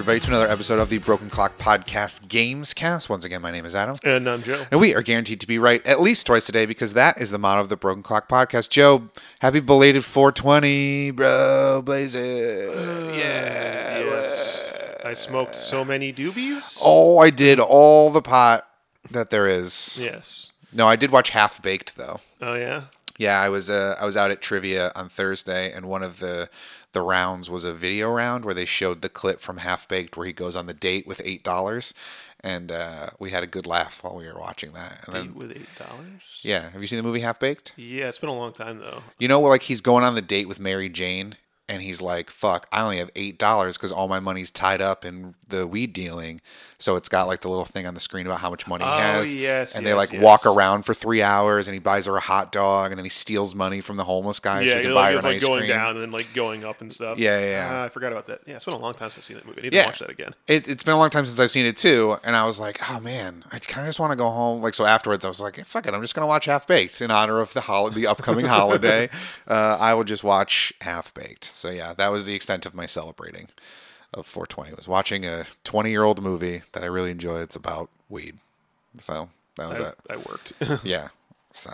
Everybody, to another episode of the Broken Clock Podcast Games Cast. Once again, my name is Adam. And I'm Joe. And we are guaranteed to be right at least twice a day because that is the motto of the Broken Clock Podcast. Joe, happy belated 420, bro. Blaze it. yeah. Yes. I smoked so many doobies. Oh, I did all the pot that there is. Yes. No, I did watch Half Baked, though. Oh, yeah? Yeah, I was uh, I was out at trivia on Thursday, and one of the the rounds was a video round where they showed the clip from Half Baked where he goes on the date with eight dollars, and uh, we had a good laugh while we were watching that. And Date then, with $8? yeah, have you seen the movie Half Baked? Yeah, it's been a long time, though. You know, like he's going on the date with Mary Jane, and he's like, "Fuck, I only have eight dollars because all my money's tied up in the weed dealing." So it's got like the little thing on the screen about how much money he Oh, has. yes, and they like yes. walk around for three hours, and he buys her a hot dog, and then he steals money from the homeless guy so yeah, he can buy like, her like going cream. down and then like going up and stuff. Yeah, yeah, yeah. Ah, I forgot about that. Yeah, it's been a long time since I've seen that movie. I need Yeah. to watch that again. It, it's been a long time since I've seen it too, and I was like, oh man, I kind of just want to go home. Like so, afterwards, I was like, fuck it, I'm just gonna watch Half Baked in honor of the hol- the upcoming holiday. Uh, I will just watch Half Baked. So yeah, that was the extent of my celebrating of 420. Was watching a 20 year old movie that I really enjoy. It's about weed. So that was I, it. I worked. Yeah. So,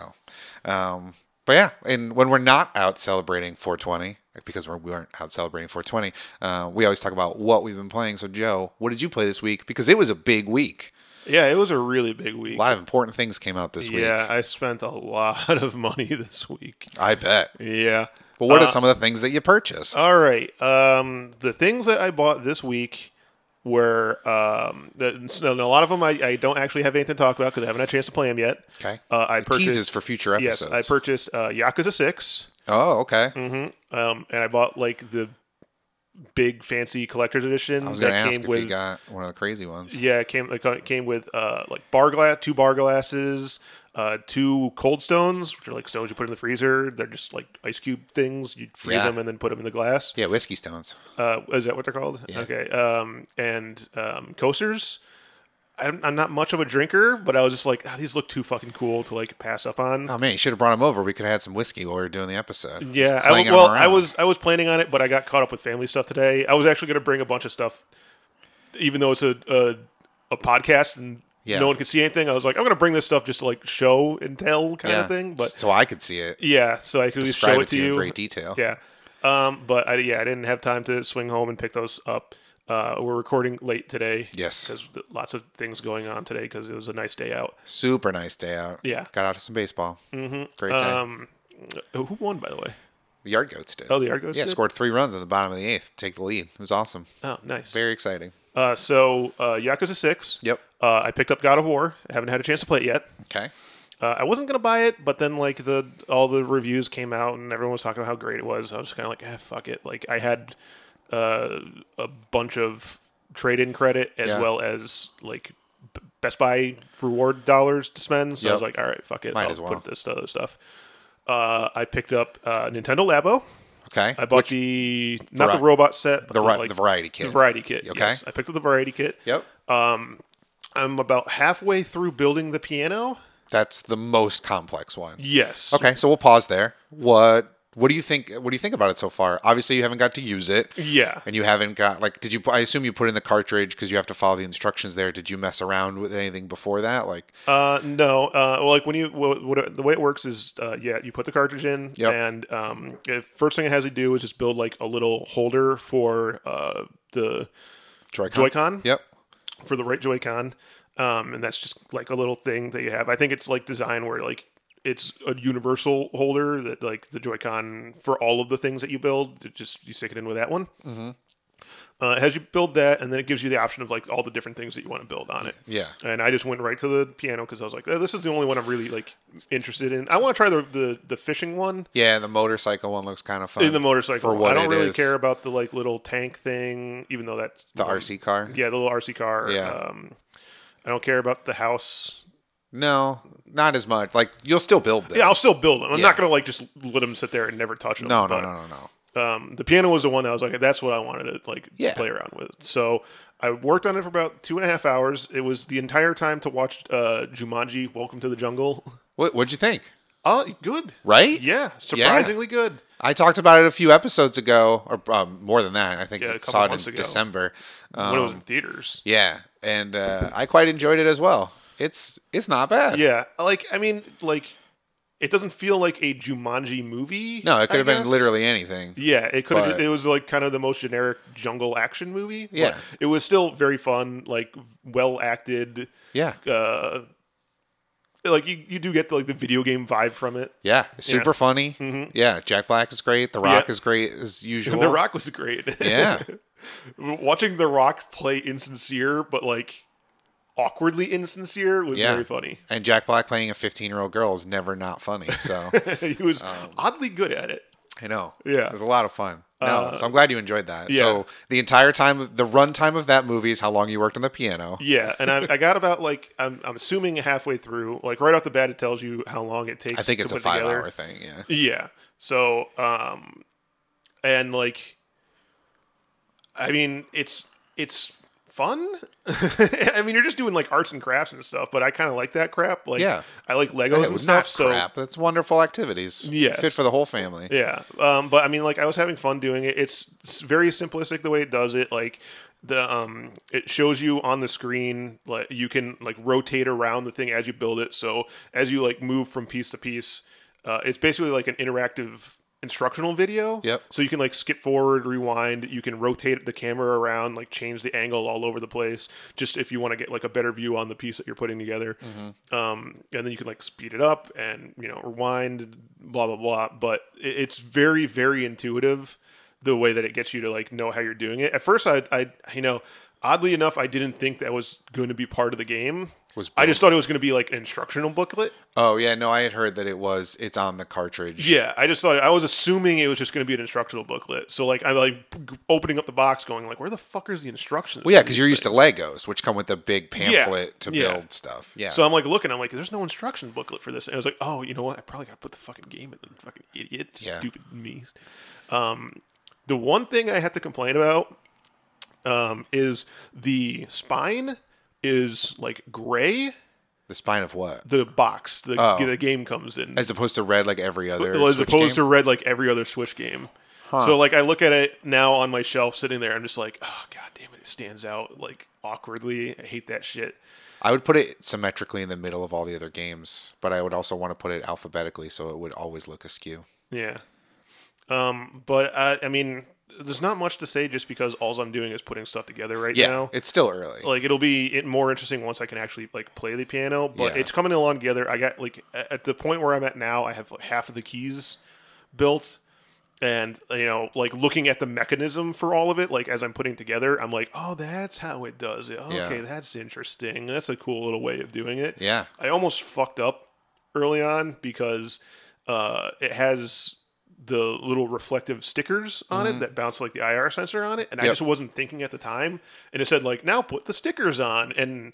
um, but yeah, and when we're not out celebrating 420, because we're, we weren't out celebrating 420, uh, we always talk about what we've been playing. So, Joe, what did you play this week? Because it was a big week. yeah, it was a really big week. A lot of important things came out this yeah, week. Yeah, I spent a lot of money this week. I bet. Yeah. But what are Uh, some of the things that you purchased? All right. Um, the things that I bought this week were um, the, so a lot of them I, I don't actually have anything to talk about because I haven't had a chance to play them yet. okay. Uh, I purchased Teases for future episodes. yes. I purchased uh, Yakuza Oh, okay. um, and I bought like the big fancy collector's edition I was going to that ask came if with you got one of the crazy ones. yeah, it came it came with uh, like bar glass, two bar glasses, uh, two cold stones, which are like stones you put in the freezer. They're just like ice cube things. You freeze Yeah. them and then put them in the glass. Yeah, whiskey stones. Uh, is that what they're called? Okay. Um, and um, coasters. I'm, I'm not much of a drinker, but I was just like, ah, these look too fucking cool to like pass up on. Oh man, you should have brought him over. We could have had some whiskey while we were doing the episode. yeah, I, well, I around. was I was planning on it, but I got caught up with family stuff today. I was actually going to bring a bunch of stuff, even though it's a a, a podcast and Yeah. no one could see anything. I was like, I'm going to bring this stuff just to like show and tell kind yeah. of thing. But so I could see it. yeah, so I could at least Describe show it it to you in great detail. Yeah. Um, but I, yeah, I didn't have time to swing home and pick those up. Uh, we're recording late today. Yes. Because lots of things going on today because it was a nice day out. Super nice day out. Yeah. Got out to some baseball. Mm-hmm. Great day. Um, who won, by the way? the Yard Goats did. Oh, the Yard Goats. yeah, did? scored three runs in the bottom of the eighth. Take the lead. It was awesome. Oh, nice. Very exciting. Uh, so, uh, Yakuza 6. Yep. Uh, I picked up God of War. I haven't had a chance to play it yet. Okay. Uh, I wasn't gonna buy it, but then like the all the reviews came out and everyone was talking about how great it was. I was just kind of like, eh, fuck it. Like I had uh, a bunch of trade-in credit as Yeah. well as like B- Best Buy reward dollars to spend. So I was like, all right, fuck it. Might I'll as well. put this to other stuff. Uh, I picked up uh, Nintendo Labo. Okay. I bought Which- the not vari- the robot set, but the, ri- like, the variety kit. the variety kit. Okay. Yes, I picked up the variety kit. Yep. I'm about halfway through building the piano. That's the most complex one. Yes. Okay, so we'll pause there. What What do you think? What do you think about it so far? Obviously, you haven't got to use it. Yeah. And you haven't got like, did you? I assume you put in the cartridge because you have to follow the instructions there. Did you mess around with anything before that? Like, Uh, no. Uh, well, like when you what, what, the way it works is, uh, yeah, you put the cartridge in, Yep. and um, the first thing it has to do is just build like a little holder for uh, the Joy-Con? Joy-Con. Yep. For the right Joy-Con, um, and that's just like a little thing that you have. I think it's like designed where like it's a universal holder that like the Joy-Con for all of the things that you build. Just you stick it in with that one. Mm-hmm. Uh, it has you build that, and then it gives you the option of like all the different things that you want to build on it. Yeah. And I just went right to the piano because I was like, "Eh, this is the only one I'm really like interested in. I want to try the, the the fishing one. Yeah, the motorcycle one looks kind of fun. In the motorcycle, for what I don't it really is. care about the like little tank thing, even though that's The um, RC car. Yeah, the little RC car. Yeah. Um, I don't care about the house. No, not as much. Like you'll still build them. Yeah, I'll still build them. I'm Yeah. not gonna like just let them sit there and never touch them. no, no, no, no, no. Um, the piano was the one that I was like, that's what I wanted to like Yeah. play around with. So I worked on it for about two and a half hours. It was the entire time to watch uh, Jumanji: Welcome to the Jungle. What What'd you think? Oh, good. right? Yeah, surprisingly good. I talked about it a few episodes ago, or um, more than that. I think Yeah, I saw it in ago. December. when it was Um, in theaters. yeah, and uh, I quite enjoyed it as well. It's it's not bad. Yeah, like I mean, like it doesn't feel like a Jumanji movie. No, it could I have been literally anything. Yeah, it could have. But- It was like kind of the most generic jungle action movie. Yeah. it was still very fun, like well acted. Yeah, Uh, like you, you do get the, like the video game vibe from it. yeah, super funny. Mhm. Yeah, Jack Black is great. The Rock Yeah. is great as usual. The Rock was great. Yeah, watching The Rock play insincere, but like awkwardly insincere, was Yeah. very funny. and Jack Black playing a 15 year old girl is never not funny. So he was Um, oddly good at it. I know. Yeah. it was a lot of fun. No, Uh, so I'm glad you enjoyed that. yeah. So the entire time, the runtime of that movie is how long you worked on the piano. Yeah, and I, I got about like I'm, I'm assuming halfway through, like right off the bat, it tells you how long it takes. I think to it's a five together. hour thing. Yeah. Yeah. So, um, and like, I mean, it's it's fun. I mean, you're just doing like arts and crafts and stuff, but I kind of like that crap. Like, Yeah. I like Legos and stuff. So crap. That's wonderful activities. Yes. Fit for the whole family. yeah, um, but I mean, like, I was having fun doing it. It's, it's very simplistic the way it does it. Like, the um, it shows you on the screen like you can like rotate around the thing as you build it. So as you like move from piece to piece, uh, it's basically like an interactive instructional video. Yep. So you can like skip forward, rewind. You can rotate the camera around, like change the angle all over the place. Just if you want to get like a better view on the piece that you're putting together. Um, and then you can like speed it up and you know rewind, blah blah blah. But it's very very intuitive the way that it gets you to like know how you're doing it. At first, I I you know oddly enough I didn't think that was going to be part of the game. Was I just thought it was going to be like an instructional booklet. Oh yeah, no, I had heard that it was. It's on the cartridge. Yeah, I just thought I was assuming it was just going to be an instructional booklet. So like I'm like opening up the box, going like, where the fuck is the instructions? Well, yeah, because you're used to? Legos, which come with a big pamphlet to yeah. build stuff. Yeah. So I'm like looking, I'm like, there's no instruction booklet for this. And I was like, oh, you know what? I probably got to put the fucking game in. The fucking idiot, Yeah. stupid me. Um, the one thing I have to complain about um, is the spine is like gray. the spine of what? The box the, Oh. the game comes in As opposed to red, like every other. as Switch opposed game? to red like every other Switch game. So like I look at it now on my shelf sitting there, I'm just like, oh god damn it, it stands out like awkwardly. I hate that shit. I would put it symmetrically in the middle of all the other games, but I would also want to put it alphabetically so it would always look askew. Yeah. Um, but uh, I mean, there's not much to say just because all I'm doing is putting stuff together right Yeah, now. it's still early. Like it'll be it more interesting once I can actually like play the piano. But Yeah. it's coming along together. I got like at the point where I'm at now, I have like, half of the keys built. And you know, like looking at the mechanism for all of it, like as I'm putting together, I'm like, "Oh, that's how it does it. Okay, Yeah. that's interesting. That's a cool little way of doing it." yeah. I almost fucked up early on because uh, it has the little reflective stickers on it that bounce like the IR sensor on it, and I Mm-hmm. Just wasn't thinking at the time. And it said like, "Now put the stickers on," and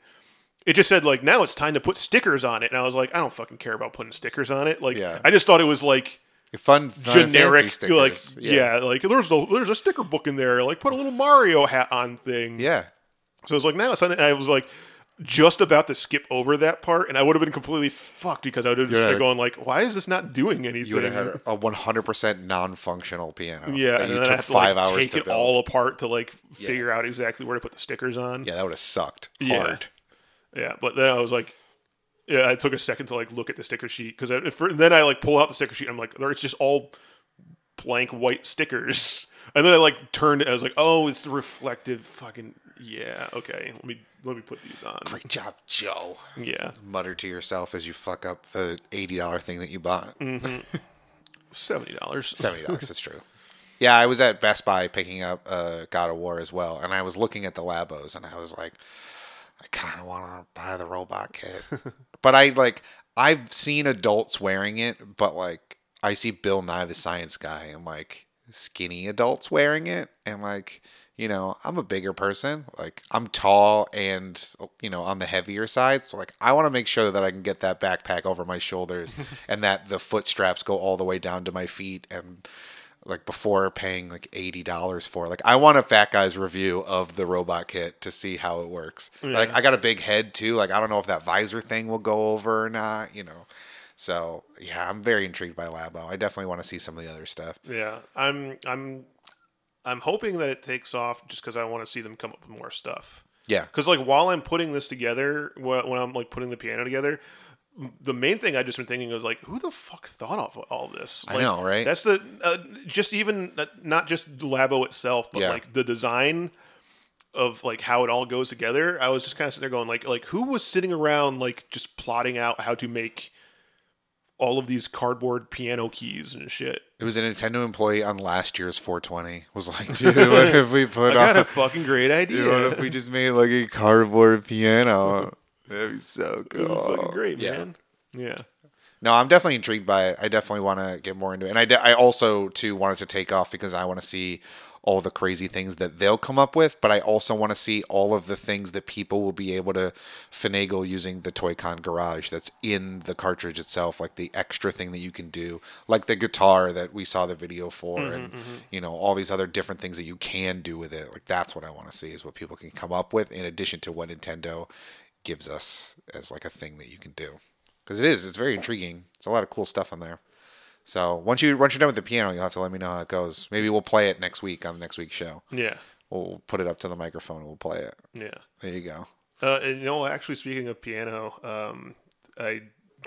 it just said like, "Now it's time to put stickers on it." And I was like, "I don't fucking care about putting stickers on it." Like, Yeah. I just thought it was like Fun, fun generic, like stickers. yeah. like there's a, there's a sticker book in there. Like put a little Mario hat on thing. Yeah. So it was like now it's something I was like just about to skip over that part, and I would have been completely fucked because I would have just Yeah. been going like, "Why is this not doing anything?" You would have had a 100% non-functional piano. yeah, that and you took to five like, hours take to it build. all apart to like figure out exactly where to put the stickers on. yeah, that would have sucked Yeah. hard. Yeah, but then I was like, yeah, I took a second to like look at the sticker sheet because then I like pull out the sticker sheet. I'm like, it's just all blank white stickers. And then I like turned. it, I was like, oh, it's the reflective fucking yeah. Okay, let me let me put these on. Great job, Joe. Yeah, Mutter to yourself as you fuck up the $80 thing that you bought. seventy dollars. $70, that's true. Yeah, I was at Best Buy picking up uh, God of War as well, and I was looking at the Labos, and I was like, I kind of want to buy the robot kit, but I like I've seen adults wearing it, but like I see Bill Nye the Science Guy, and like skinny adults wearing it, and like you know I'm a bigger person, like I'm tall and you know on the heavier side, so like I want to make sure that I can get that backpack over my shoulders, and that the foot straps go all the way down to my feet, and like before paying like eighty dollars for. Like I want a fat guy's review of the robot kit to see how it works. Like I got a big head too. Like I don't know if that visor thing will go over or not. You know, So yeah, I'm very intrigued by Labo. I definitely want to see some of the other stuff. Yeah, I'm I'm I'm hoping that it takes off just because I want to see them come up with more stuff. Yeah, Because like while I'm putting this together, when I'm like putting the piano together, the main thing I just been thinking was like, who the fuck thought of all this? I know, right? That's the uh, just even uh, not just Labo itself, but Yeah. like the design of like how it all goes together. I was just kind of sitting there going like, like who was sitting around like just plotting out how to make all of these cardboard piano keys and shit. it was a Nintendo employee on last year's 420. Was like, dude, what if we put I got on? a fucking great idea. Dude, what if we just made like a cardboard piano? That'd be so cool. fucking great, Yeah. man. Yeah. No, I'm definitely intrigued by it. I definitely want to get more into it, and I, de- I also too wanted to take off because I want to see all the crazy things that they'll come up with. But I also want to see all of the things that people will be able to finagle using the Toy-Con Garage that's in the cartridge itself, like the extra thing that you can do, like the guitar that we saw the video for, mm-hmm, and mm-hmm. you know all these other different things that you can do with it. Like that's what I want to see is what people can come up with in addition to what Nintendo gives us as like a thing that you can do because it is. It's very intriguing. It's a lot of cool stuff on there. So once you once you're done with the piano, you'll have to let me know how it goes. Maybe we'll play it next week on the next week's show. Yeah. We'll put it up to the microphone and we'll play it. Yeah. There you go. Uh, and you know, actually, speaking of piano, um, I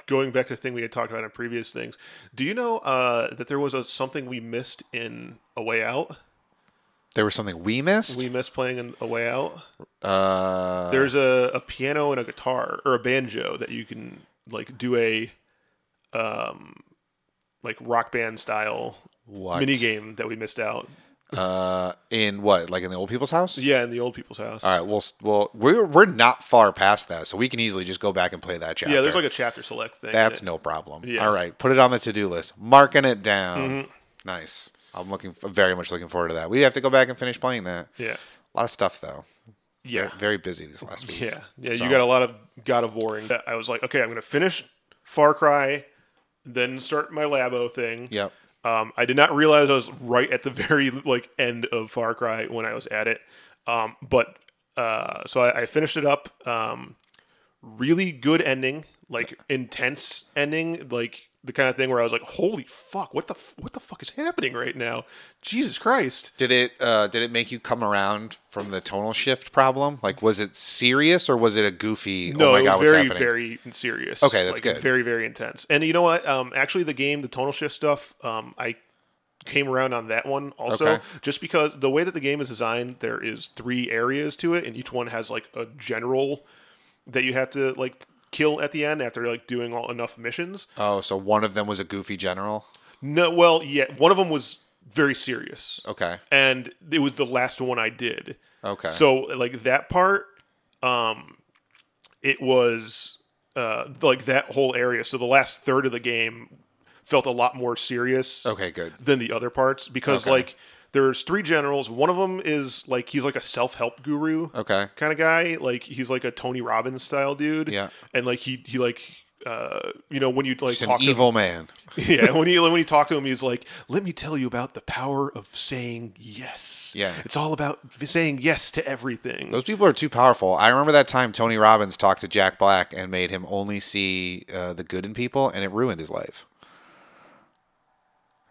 going back to the thing we had talked about in previous things. Do you know uh, that there was a, something we missed in A Way Out? There was something we missed. We missed playing in A Way Out. uh, There's a, a piano and a guitar or a banjo that you can like do a um like rock band style what? mini game that we missed out. Uh, in what? Like in the old people's house? Yeah, in the old people's house. All right. Well, well, we're we're not far past that, so we can easily just go back and play that chapter. Yeah, there's like a chapter select thing. That's no problem. Yeah. All right, put it on the to-do list. Marking it down. Mm-hmm. Nice. I'm looking very much looking forward to that. We have to go back and finish playing that. yeah. A lot of stuff though. Yeah. Very, very busy this last week. Yeah, yeah. So- You got a lot of God of War, and I was like, okay, I'm gonna finish Far Cry, then start my Labo thing. Yep. Um, I did not realize I was right at the very like end of Far Cry when I was at it. Um, but uh, so I, I finished it up. Um, really good ending, like intense ending, like the kind of thing where I was like, "Holy fuck! What the f- what the fuck is happening right now? Jesus Christ!" Did it uh, did it make you come around from the tonal shift problem? Like, was it serious or was it a goofy? No, oh my god, very, very serious. Okay, that's Like, good. Very, very intense. And you know what? Um, actually, the game, the tonal shift stuff, um, I came around on that one also, Okay. just because the way that the game is designed, there is three areas to it, and each one has like a general that you have to like kill at the end after like doing all enough missions. oh, so one of them was a goofy general. No, well, yeah, one of them was very serious, Okay. and it was the last one I did. Okay. So like that part, um, it was uh, like that whole area. So the last third of the game felt a lot more serious. Okay, good. Than the other parts because Okay. like there's three generals. One of them is like he's like a self help guru Okay. kind of guy. Like he's like a Tony Robbins style dude. Yeah. And like he he like. Uh, you know when you like He's an talk to evil man. yeah, when you when you talk to him, he's like, "Let me tell you about the power of saying yes." Yeah. it's all about saying yes to everything. Those people are too powerful. I remember that time Tony Robbins talked to Jack Black and made him only see uh, the good in people, and it ruined his life.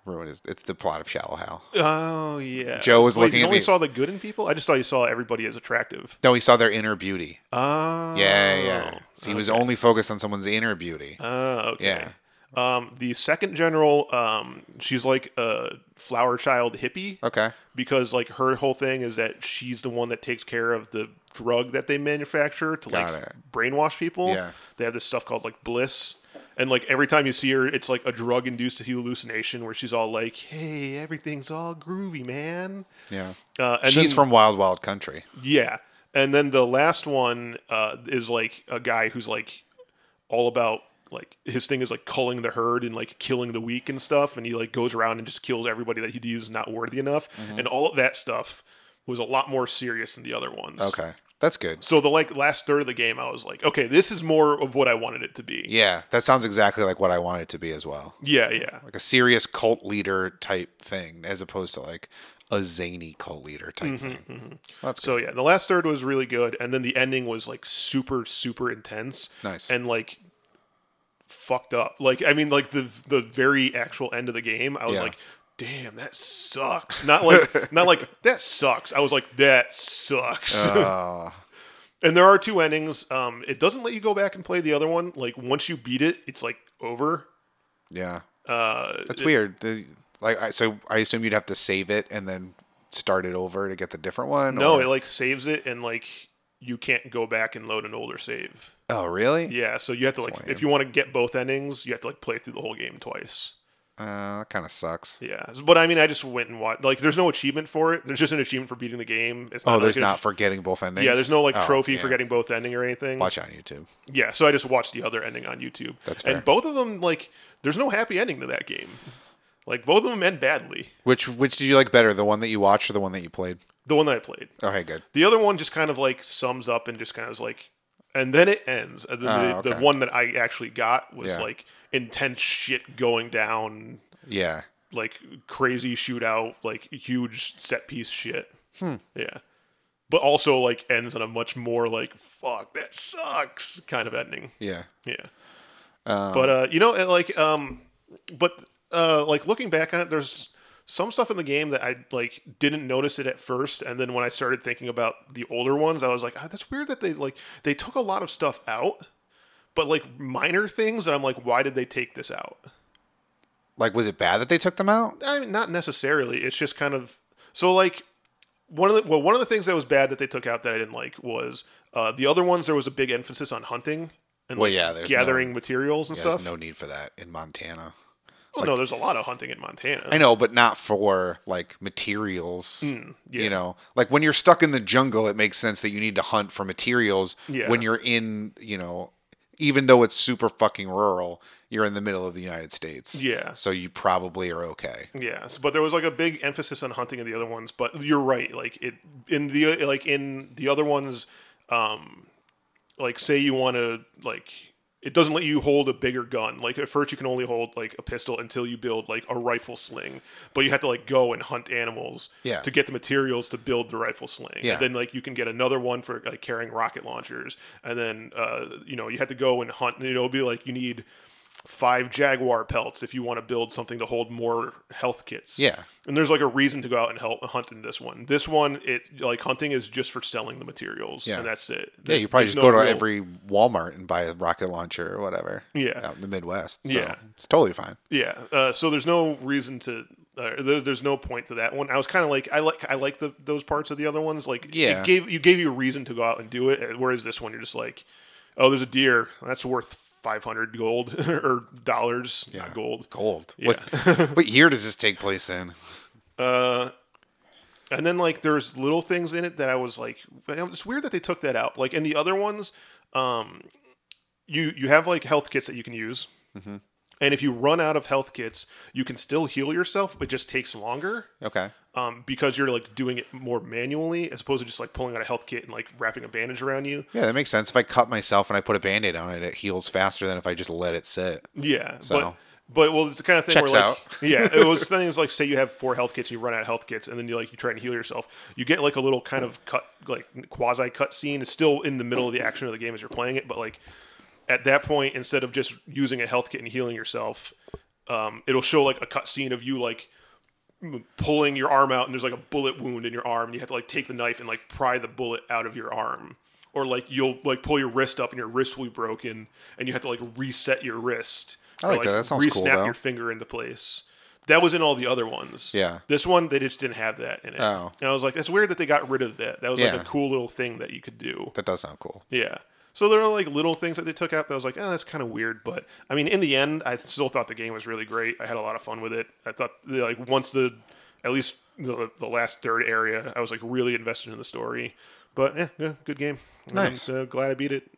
Ruined his. It's the plot of Shallow Hal. oh yeah, Joe was Wait, looking you at only me- saw the good in people. I just thought you saw everybody as attractive. No, he saw their inner beauty. Oh, Yeah, yeah. So he was only focused on someone's inner beauty. Oh, okay. Yeah. Um, the second general, um, she's like a flower child hippie. Okay. because like her whole thing is that she's the one that takes care of the drug that they manufacture to Got like it. brainwash people. Yeah. They have this stuff called like bliss. And like every time you see her, it's like a drug induced hallucination where she's all like, Hey, everything's all groovy, man. Yeah. Uh, and She's then- from Wild Wild Country. Yeah. And then the last one uh, is like a guy who's like all about like his thing is like culling the herd and like killing the weak and stuff. And he like goes around and just kills everybody that he deems not worthy enough. Mm-hmm. And all of that stuff was a lot more serious than the other ones. Okay. That's good. So the like last third of the game, I was like, okay, this is more of what I wanted it to be. Yeah, that sounds exactly like what I wanted it to be as well. Yeah, yeah. Like a serious cult leader type thing, as opposed to like a zany cult leader type mm-hmm, thing. Mm-hmm. That's good. So yeah, the last third was really good, and then the ending was like super, super intense. Nice. And like fucked up. Like I mean, like the the very actual end of the game, I was Yeah. like, damn, that sucks. Not like not like that sucks. I was like, that sucks. Uh, and there are two endings. Um, it doesn't let you go back and play the other one. Like once you beat it, it's like over. yeah, Uh, that's weird. The, like, I, so I assume you'd have to save it and then start it over to get the different one. no, or- it like saves it and like you can't go back and load an older save. oh, really? Yeah, so you have to like lame. if you want to get both endings, you have to like play through the whole game twice. Uh, that kind of sucks. Yeah, but I mean, I just went and watched. Like, there's no achievement for it. There's just an achievement for beating the game. It's not Oh, there's a- not for getting both endings. Yeah, there's no like Oh, trophy yeah. for getting both ending or anything. Watch it on YouTube. Yeah, so I just watched the other ending on YouTube. That's fair. And both of them, like, there's no happy ending to that game. Like, both of them end badly. Which which did you like better, the one that you watched or the one that you played? The one that I played. Okay, good. The other one just kind of like sums up and just kind of is like, and then it ends. And then Oh, the, okay. the one that I actually got was Yeah. like intense shit going down, Yeah. like crazy shootout, like huge set piece shit. Hmm. Yeah. But also like ends on a much more like fuck that sucks kind of ending. Yeah. Yeah. Um, but uh, you know, like um, but uh, like looking back on it, there's some stuff in the game that I like didn't notice it at first, and then when I started thinking about the older ones, I was like, oh, that's weird that they like they took a lot of stuff out, but like minor things, and I'm like, why did they take this out? Like, was it bad that they took them out? I mean, not necessarily. It's just kind of so like one of the well, one of the things that was bad that they took out that I didn't like was uh, the other ones. There was a big emphasis on hunting and Well, like, yeah, there's gathering no- materials and Yeah, stuff. there's no need for that in Montana. well, no, there's a lot of hunting in Montana. I know, but not for like materials. Mm, yeah. You know, like when you're stuck in the jungle, it makes sense that you need to hunt for materials. Yeah. When you're in, you know, even though it's super fucking rural, you're in the middle of the United States. Yeah. So you probably are okay. Yes, but there was like a big emphasis on hunting in the other ones. But you're right, like it in the like in the other ones, um, like say you want to like it doesn't let you hold a bigger gun. Like at first you can only hold like a pistol until you build like a rifle sling, but you have to like go and hunt animals Yeah. to get the materials to build the rifle sling. Yeah. And then like you can get another one for like carrying rocket launchers, and then uh, you know you have to go and hunt. You know, it'll be like you need five jaguar pelts if you want to build something to hold more health kits. Yeah. And there's like a reason to go out and help hunt in this one. This one, it like hunting is just for selling the materials, Yeah. and that's it. Yeah, you probably just no go to real- every Walmart and buy a rocket launcher or whatever. Yeah. Out in the Midwest. So Yeah. It's totally fine. Yeah. Uh, so there's no reason to. Uh, there's, there's no point to that one. I was kind of like I like I like the those parts of the other ones. Like Yeah. it gave you gave you a reason to go out and do it. Whereas this one, you're just like, oh, there's a deer that's worth 500 gold or dollars, Yeah. gold. Gold. Yeah. What, what year does this take place in? Uh, and then like there's little things in it that I was like, it's weird that they took that out. Like in the other ones, um, you you have like health kits that you can use, Mm-hmm. And if you run out of health kits, you can still heal yourself, but it just takes longer. Okay. Um, because you're like doing it more manually as opposed to just like pulling out a health kit and like wrapping a bandage around you. Yeah, that makes sense. If I cut myself and I put a band-aid on it, it heals faster than if I just let it sit. Yeah, So- but but well, it's the kind of thing Checks where like out. yeah, it was things like say you have four health kits, you run out of health kits, and then you like you try and heal yourself. You get like a little kind of cut like quasi cut scene. It's still in the middle of the action of the game as you're playing it, but like at that point, instead of just using a health kit and healing yourself, um, it'll show like a cut scene of you like pulling your arm out and there's like a bullet wound in your arm and you have to like take the knife and like pry the bullet out of your arm or like you'll like pull your wrist up and your wrist will be broken and you have to like reset your wrist I or, like that. That sounds cool, re-snap your finger into place that was in all the other ones Yeah. this one they just didn't have that in it Oh. and i was like that's weird that they got rid of that that was Yeah. like a cool little thing that you could do That does sound cool. yeah. So there are like little things that they took out that I was like, oh, that's kind of weird. But I mean, in the end, I still thought the game was really great. I had a lot of fun with it. I thought like once the at least the, the last third area, I was like really invested in the story. But yeah, yeah good game. Nice. I'm uh, glad I beat it.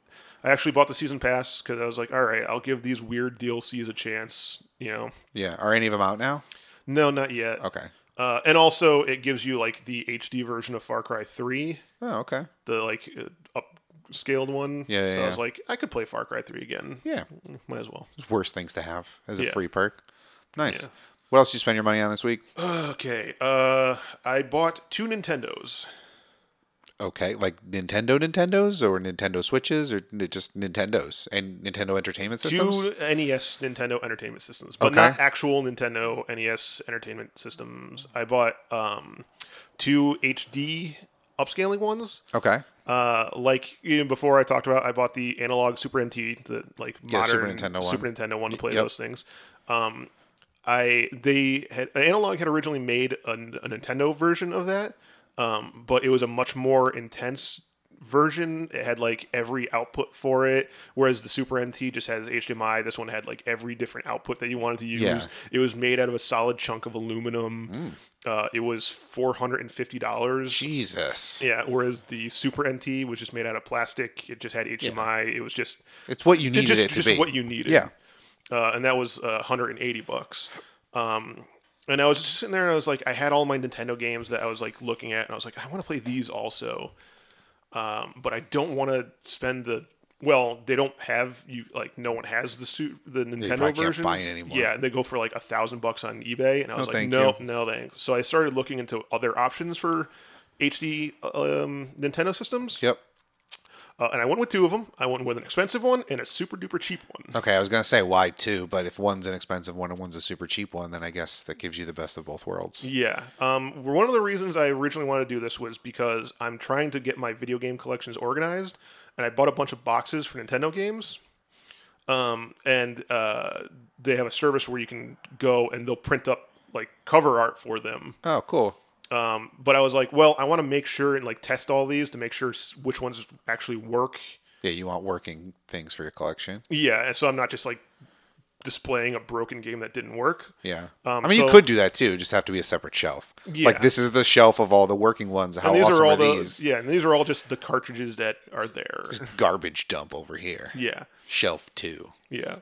I actually bought the season pass because I was like, all right, I'll give these weird DLCs a chance. You know, Yeah. Are any of them out now? no, not yet. Okay. Uh, and also, it gives you like the HD version of Far Cry Three. Oh, okay. the like upscaled one. Yeah, So yeah, I was yeah. like, I could play Far Cry Three again. Yeah. Might as well. There's worse things to have as a Yeah. free perk. Nice. Yeah. What else did you spend your money on this week? Okay. Uh, I bought two Nintendos. Okay, like Nintendo Nintendos or Nintendo Switches or n- just Nintendos and Nintendo Entertainment Systems. Two NES Nintendo Entertainment Systems, but Okay. not actual Nintendo NES Entertainment Systems. I bought um, two HD upscaling ones. Okay, Uh, like even before I talked about, I bought the Analogue Super NT, the like Yeah, modern Super Nintendo one. Super Nintendo one to play Yep. those things. Um, I they had Analogue had originally made a, a Nintendo version of that, um, but it was a much more intense version. It had like every output for it, whereas the Super NT just has HDMI. This one had like every different output that you wanted to use. Yeah. It was made out of a solid chunk of aluminum. Uh, it was four hundred and fifty dollars. Jesus, Yeah, whereas the Super NT was just made out of plastic. It just had HDMI. It was just it's what you it needed just, it to just be. what you needed. Yeah. uh, and that was uh, 180 bucks. Um, and I was just sitting there, and I was like, I had all my Nintendo games that I was like looking at, and I was like, I want to play these also, um, but I don't want to spend the well, they don't have you like no one has the suit the Nintendo probably can't versions. buy it anymore. Yeah, and they go for like a thousand bucks on eBay, and I was like, thank no, no thanks. So I started looking into other options for HD um, Nintendo systems, Yep. Uh, and I went with two of them. I went with an expensive one and a super duper cheap one. Okay, I was gonna say why two, but if one's an expensive one and one's a super cheap one, then I guess that gives you the best of both worlds. Yeah. Um, one of the reasons I originally wanted to do this was because I'm trying to get my video game collections organized, and I bought a bunch of boxes for Nintendo games. Um, and uh, they have a service where you can go and they'll print up like cover art for them. Oh, cool. Um, but I was like, well, I want to make sure and like test all these to make sure which ones actually work. Yeah, you want working things for your collection. Yeah, and so I'm not just like displaying a broken game that didn't work. Yeah. Um, I mean, you could do that too. Just have to be a separate shelf. Yeah. Like this is the shelf of all the working ones. How And these awesome are are, all the these? yeah, and these are all just the cartridges that are there. Garbage dump over here. Yeah. Shelf two. Yeah.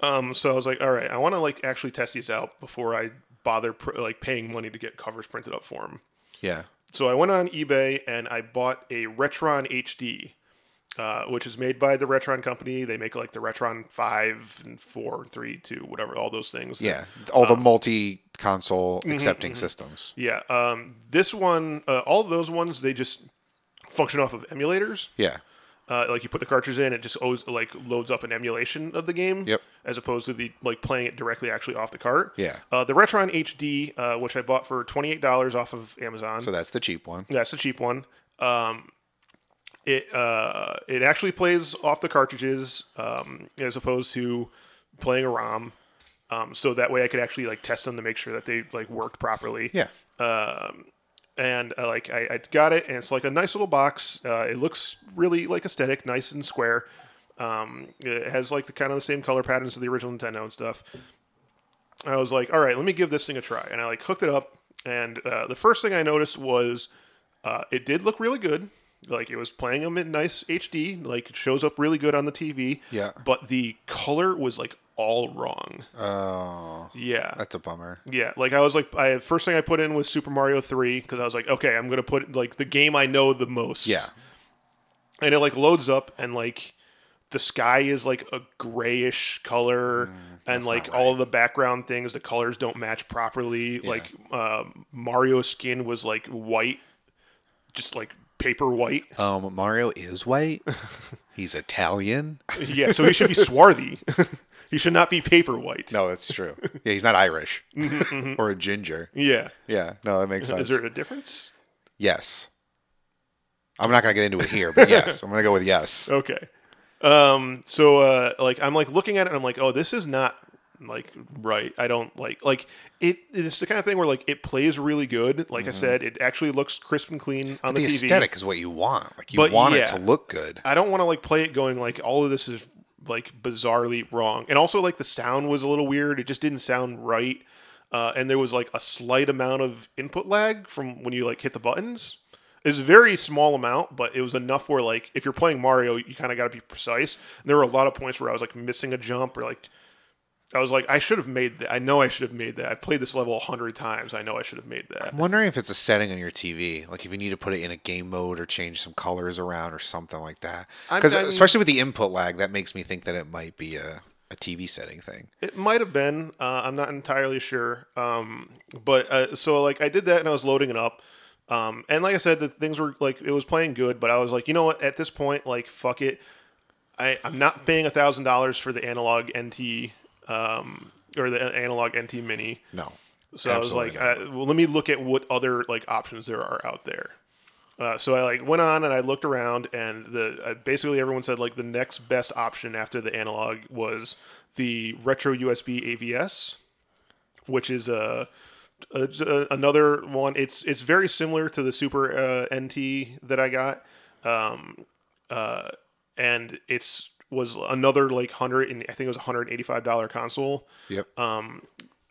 Um, so I was like, all right, I want to like actually test these out before I bother pr- like paying money to get covers printed up for them. Yeah. So I went on eBay and I bought a Retron HD, uh, which is made by the Retron company. They make like the Retron five and four, three, two, whatever, all those things. Yeah. All Um, the multi-console mm-hmm, accepting systems. Yeah. Um, this one, uh, all those ones, they just function off of emulators. Yeah. Uh, like you put the cartridge in, it just owes, like loads up an emulation of the game. Yep. As opposed to the like playing it directly actually off the cart. Yeah. Uh, the Retron HD, uh, which I bought for twenty eight dollars off of Amazon. So that's the cheap one. That's the cheap one. Um, it uh, it actually plays off the cartridges um, as opposed to playing a ROM. Um, so that way I could actually like test them to make sure that they like worked properly Yeah. And uh, like I, I got it, and it's like a nice little box. Uh, it looks really like aesthetic, nice and square. Um, it has like the kind of the same color patterns of the original Nintendo and stuff. I was like, all right, let me give this thing a try, and I like hooked it up. And uh, the first thing I noticed was uh, it did look really good. Like it was playing them in nice HD, like it shows up really good on the TV. Yeah. But the color was like all wrong. Oh, Yeah. that's a bummer. Yeah, like I was like, I first thing I put in was Super Mario Three because I was like, okay, I'm gonna put like the game I know the most. Yeah. and it like loads up and like the sky is like a grayish color and like all of the background things the colors don't match properly like um, mario's skin was like white just like paper white Um, Mario is white. He's Italian. yeah so he should be swarthy he should not be paper white No, that's true. Yeah, he's not Irish or a ginger. yeah Yeah, no, that makes sense. is there a difference Yes. I'm not gonna get into it here, but yes, I'm gonna go with yes. Okay. Um. So, uh, like, I'm like looking at it, and I'm like, oh, this is not like right. I don't like like it. It's the kind of thing where like it plays really good. Like I said, it actually looks crisp and clean on the, Mm-hmm. The TV. aesthetic is what you want. Like you But want it to look good. I don't want to like play it going like all of this is like bizarrely wrong, and also like the sound was a little weird. It just didn't sound right. Uh, and there was like a slight amount of input lag from when you like hit the buttons. It's a very small amount, but it was enough where like if you're playing Mario, you kind of got to be precise. And there were a lot of points where I was like missing a jump or like I was like I should have made that. I know I should have made that. I played this level a hundred times. I know I should have made that. I'm wondering if it's a setting on your TV, like if you need to put it in a game mode or change some colors around or something like that. Because especially with the input lag, that makes me think that it might be a, a TV setting thing. It might have been. Uh, I'm not entirely sure. Um, but uh, so like I did that and I was loading it up, Um, and like I said, the things were like it was playing good, but I was like, you know what? At this point, like fuck it. I I'm not paying a thousand dollars for the Analogue NT um, or the Analogue NT Mini. No. So I was like, uh, well, let me look at what other like options there are out there. Uh, so I like went on and I looked around, and the uh, basically everyone said like the next best option after the Analogue was the RetroUSB AVS, which is a, a, a- another one. It's it's very similar to the Super uh, NT that I got, um, uh, and it's was another like hundred and I think it was a hundred eighty five dollar console Yep. Um,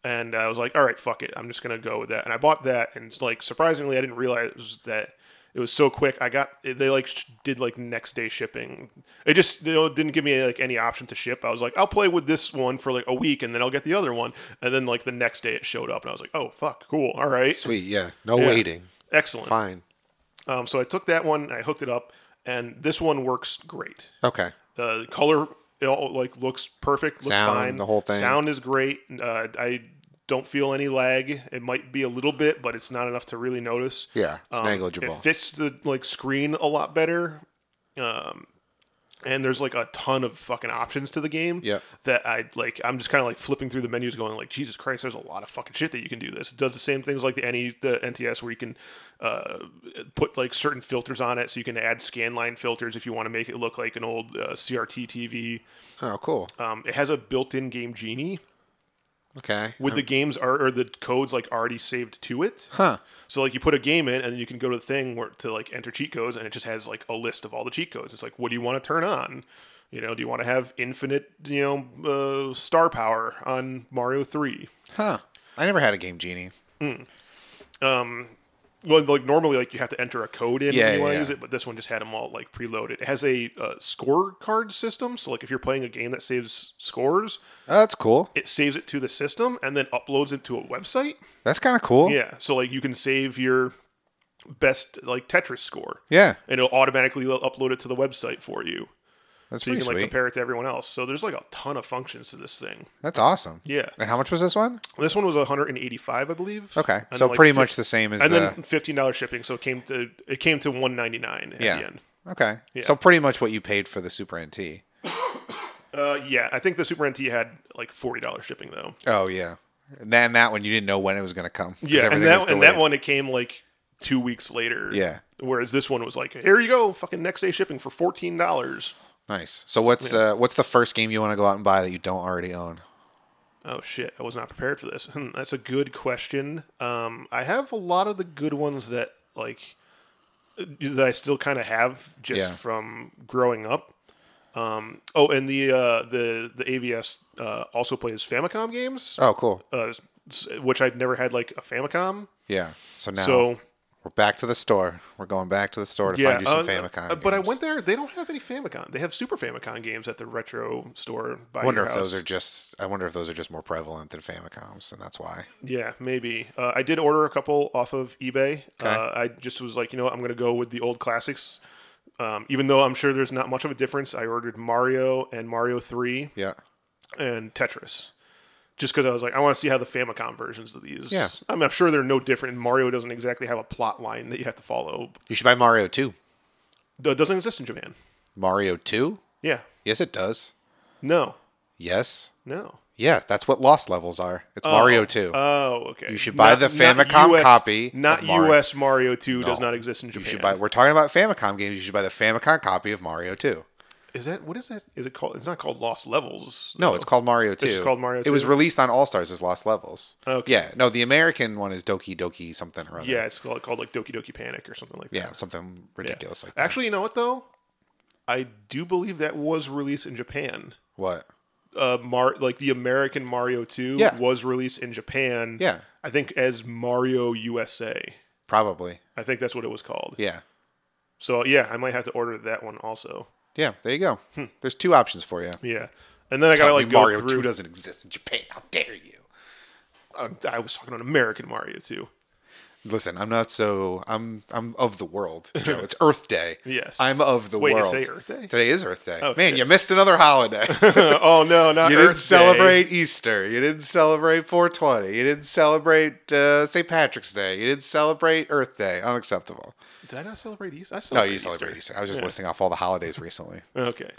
and I was like, all right, fuck it, I'm just gonna go with that. And I bought that, and it's like surprisingly, I didn't realize that it was so quick. I got they like did like next day shipping. It just you know didn't give me like any option to ship. I was like, I'll play with this one for like a week, and then I'll get the other one. And then like the next day it showed up, and I was like, oh fuck, cool, all right, Sweet. Yeah. No Yeah. waiting. excellent. Fine. Um, so I took that one, and I hooked it up, and this one works great. Okay. The color it all, like looks perfect, looks Sound, fine. the whole thing. Sound is great. Uh, I don't feel any lag. It might be a little bit, but it's not enough to really notice. Yeah. It's Um, negligible. It fits the like screen a lot better. Um, and there's like a ton of fucking options to the game. Yeah. That I like. I'm just kind of like flipping through the menus, going like, Jesus Christ, there's a lot of fucking shit that you can do. This it does the same things like the NE, the NTS, where you can uh, put like certain filters on it, so you can add scan line filters if you want to make it look like an old uh, CRT TV. oh, cool. Um, it has a built-in game genie Okay. with the games are or the codes like already saved to it. Huh. So like you put a game in, and then you can go to the thing where to like enter cheat codes, and it just has like a list of all the cheat codes. It's like, what do you want to turn on? You know, do you want to have infinite, you know, uh, star power on Mario Three? Huh. I never had a game genie. Well, like normally, like you have to enter a code in Yeah, when you want to yeah. use it, but this one just had them all like preloaded. It has a uh, scorecard system, so like if you're playing a game that saves scores, Oh, that's cool. it saves it to the system and then uploads it to a website. That's kind of cool. Yeah, so like you can save your best like Tetris score. Yeah. and it'll automatically upload it to the website for you, That's so you can like compare it to everyone else. So there's like a ton of functions to this thing. That's awesome. Yeah, And how much was this one? this one was 185, I believe. Okay. And so like pretty fif- much the same as and the. then fifteen dollars shipping, so it came to it came to 199 at yeah. the end. Okay. So pretty much what you paid for the Super NT. Uh, yeah, I think the Super NT had like forty dollars shipping though. Oh yeah. And then that one you didn't know when it was going to come. Yeah, and that and that one it came like two weeks later. Yeah. Whereas this one was like, here you go, fucking next day shipping for fourteen dollars. Nice. So what's uh, what's the first game you want to go out and buy that you don't already own? Oh shit, I was not prepared for this. That's a good question. Um, I have a lot of the good ones that like uh, that I still kind of have just Yeah. from growing up. Um, oh, and the uh, the the AVS uh, also plays Famicom games, Oh, cool. uh, which I've never had like a Famicom. Yeah. So now So we're back to the store. We're going back to the store to yeah, find you some uh, Famicom. uh, but I went there. They don't have any Famicom. They have Super Famicom games at the retro store. By I wonder if those are just. I wonder if those are just more prevalent than Famicoms, and that's why. Yeah, maybe. Uh, I did order a couple off of eBay. Uh, I just was like, you know what, I'm going to go with the old classics. Um, even though I'm sure there's not much of a difference, I ordered Mario and Mario 3 Yeah. and Tetris. Just because I was like, I want to see how the Famicom versions of these. Yeah. I mean, I'm sure they're no different. Mario doesn't exactly have a plot line that you have to follow. You should buy Mario 2. It doesn't exist in Japan. Mario 2? Yeah. Yes, it does. No. Yes. No. Yeah, that's what Lost Levels are. It's oh. Mario 2. Oh, okay. You should buy the not Famicom US copy Not Mario. US Mario 2 does not exist in Japan. you should buy. We're talking about Famicom games. You should buy the Famicom copy of Mario 2. Is that what is that? Is it called? It's not called Lost Levels. No, it's called Mario 2. just called Mario 2? It was released on All Stars as Lost Levels. Okay. Yeah. No, the American one is Doki Doki something or other. Yeah, it's called, called like Doki Doki Panic or something like that. Yeah, something ridiculous like that. Actually, you know what though? I do believe that was released in Japan. What? Uh, Mar like the American Mario Two Yeah. was released in Japan. Yeah. I think as Mario USA. Probably. I think that's what it was called. Yeah. So yeah, I might have to order that one also. Yeah, there you go. There's two options for you. Yeah, and then I gotta like go Mario through. 2 doesn't exist in Japan. How dare you? Uh, I was talking on American Mario Two. Listen, I'm not so. I'm I'm of the world, Joe. It's Earth Day. Yes. I'm of the Wait, world. say Earth Day? Today is Earth Day. Oh, Man, shit. you missed another holiday. oh no, not you Earth didn't Day. celebrate Easter. You didn't celebrate 420. You didn't celebrate uh, St. Patrick's Day. You didn't celebrate Earth Day. Unacceptable. Did I not celebrate Easter? I No, you Easter. celebrate Easter. I was just Yeah. listing off all the holidays recently. Okay.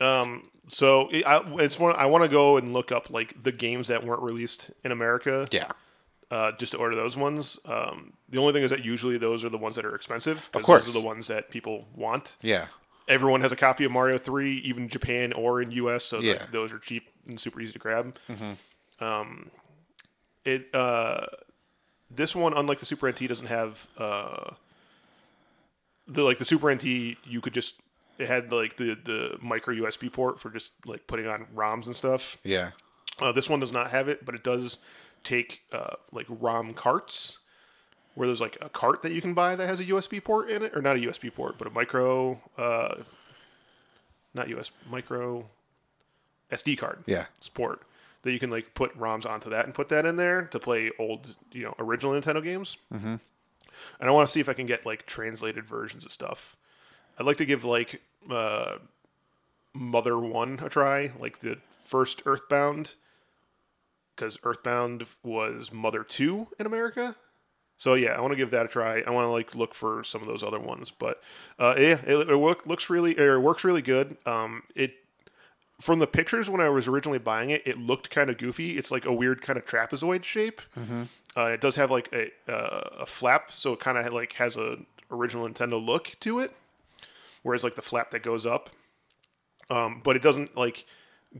Um. So it- I, it's one. I want to go and look up like the games that weren't released in America. Yeah. Uh, just to order those ones. Um. The only thing is that usually those are the ones that are expensive. Of course. Those are the ones that people want. Yeah. Everyone has a copy of Mario Three, even in Japan or in U.S. So Yeah. like, those are cheap and super easy to grab. Um. It. Uh. This one, unlike the Super NT, doesn't have uh. The like the Super NT, you could just it had like the the micro USB port for just like putting on ROMs and stuff. Yeah. Uh, this one does not have it, but it does take uh, like ROM carts, where there's like a cart that you can buy that has a USB port in it, or not a USB port, but a micro, uh, not US micro SD card. Yeah. port that you can like put ROMs onto that and put that in there to play old, you know, original Nintendo games. Mm-hmm. And I want to see if I can get like translated versions of stuff. I'd like to give like uh, Mother One a try, like the first Earthbound, because Earthbound was Mother Two in America. So yeah, I want to give that a try. I want to like look for some of those other ones, but uh, yeah, it, it work, looks really, or works really good. Um, it from the pictures when I was originally buying it, it looked kind of goofy. It's like a weird kind of trapezoid shape. Uh, it does have like a uh, a flap, so it kind of like has a original Nintendo look to it. Whereas like the flap that goes up, um, but it doesn't like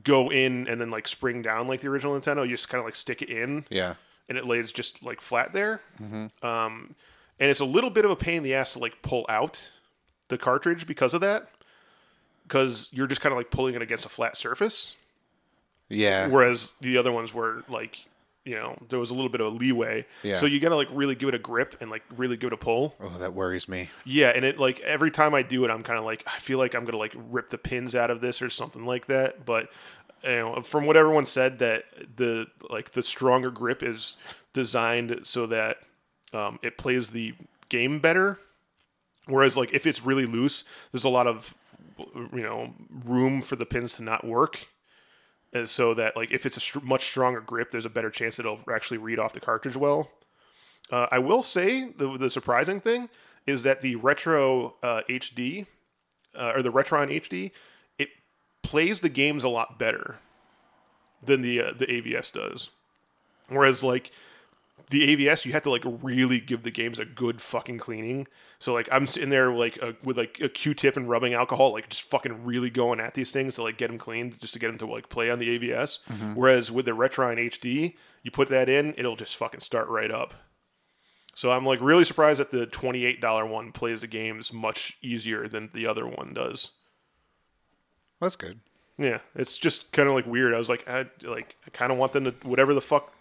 go in and then like spring down like the original Nintendo. You just kind of like stick it in Yeah. and it lays just like flat there. Um, and it's a little bit of a pain in the ass to like pull out the cartridge because of that, because you're just kind of like pulling it against a flat surface. Yeah. Whereas the other ones were like, you know, there was a little bit of a leeway. Yeah. So you gotta like really give it a grip and like really give it a pull. Oh, that worries me. Yeah, and it like every time I do it, I'm kind of like I feel like I'm gonna like rip the pins out of this or something like that. But you know, from what everyone said, that the like the stronger grip is designed so that um, it plays the game better. Whereas like if it's really loose, there's a lot of you know room for the pins to not work. And so that like if it's a much stronger grip, there's a better chance that it'll actually read off the cartridge well. Uh, I will say the, the surprising thing is that the Retro uh, HD uh, or the Retron HD, it plays the games a lot better than the uh, the AVS does. Whereas like the AVS, you have to like really give the games a good fucking cleaning. So like I'm sitting there like uh with like a Q-tip and rubbing alcohol, like just fucking really going at these things to like get them cleaned, just to get them to like play on the AVS. Whereas with the Retron HD, you put that in, it'll just fucking start right up. So I'm like really surprised that the twenty-eight dollar one plays the games much easier than the other one does. That's good. Yeah, it's just kind of like weird. I was like, I like I kind of want them to whatever the fuck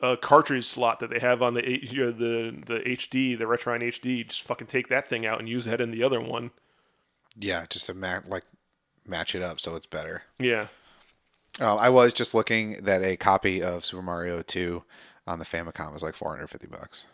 uh, cartridge slot that they have on the H- uh, the the HD, the Retron HD, just fucking take that thing out and use that in the other one. Yeah, just to ma- like match it up so it's better. Yeah, Uh, I was just looking that a copy of Super Mario 2 on the Famicom was like 450 bucks.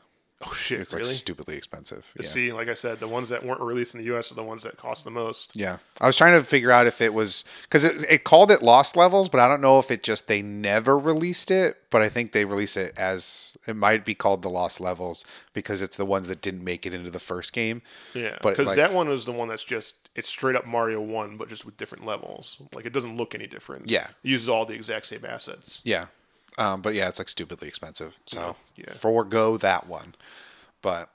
Oh shit! It's really? like stupidly expensive. Yeah. See, like I said, the ones that weren't released in the U.S. are the ones that cost the most. Yeah, I was trying to figure out if it was because it, it called it Lost Levels, but I don't know if it just they never released it. But I think they released it as it might be called the Lost Levels because it's the ones that didn't make it into the first game. Yeah, because like- that one was the one that's just it's straight up Mario One, but just with different levels. Like it doesn't look any different. Yeah. it uses all the exact same assets. Yeah, um, but yeah, it's like stupidly expensive. So Yeah. forego that one. But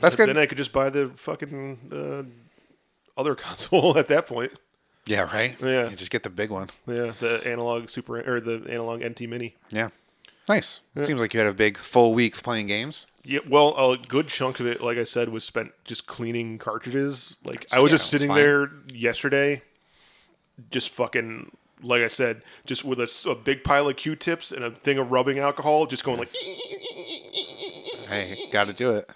that's good. Then I could just buy the fucking uh, other console at that point. yeah, right. Yeah. You just get the big one. Yeah, the Analogue super or the Analogue NT Mini. Yeah, nice. Seems like you had a big full week of playing games. Yeah, well, a good chunk of it, like I said, was spent just cleaning cartridges. Like I was yeah, just sitting there yesterday, just fucking, like I said, just with a big pile of Q-tips and a thing of rubbing alcohol, just going like, Hey, got to do it.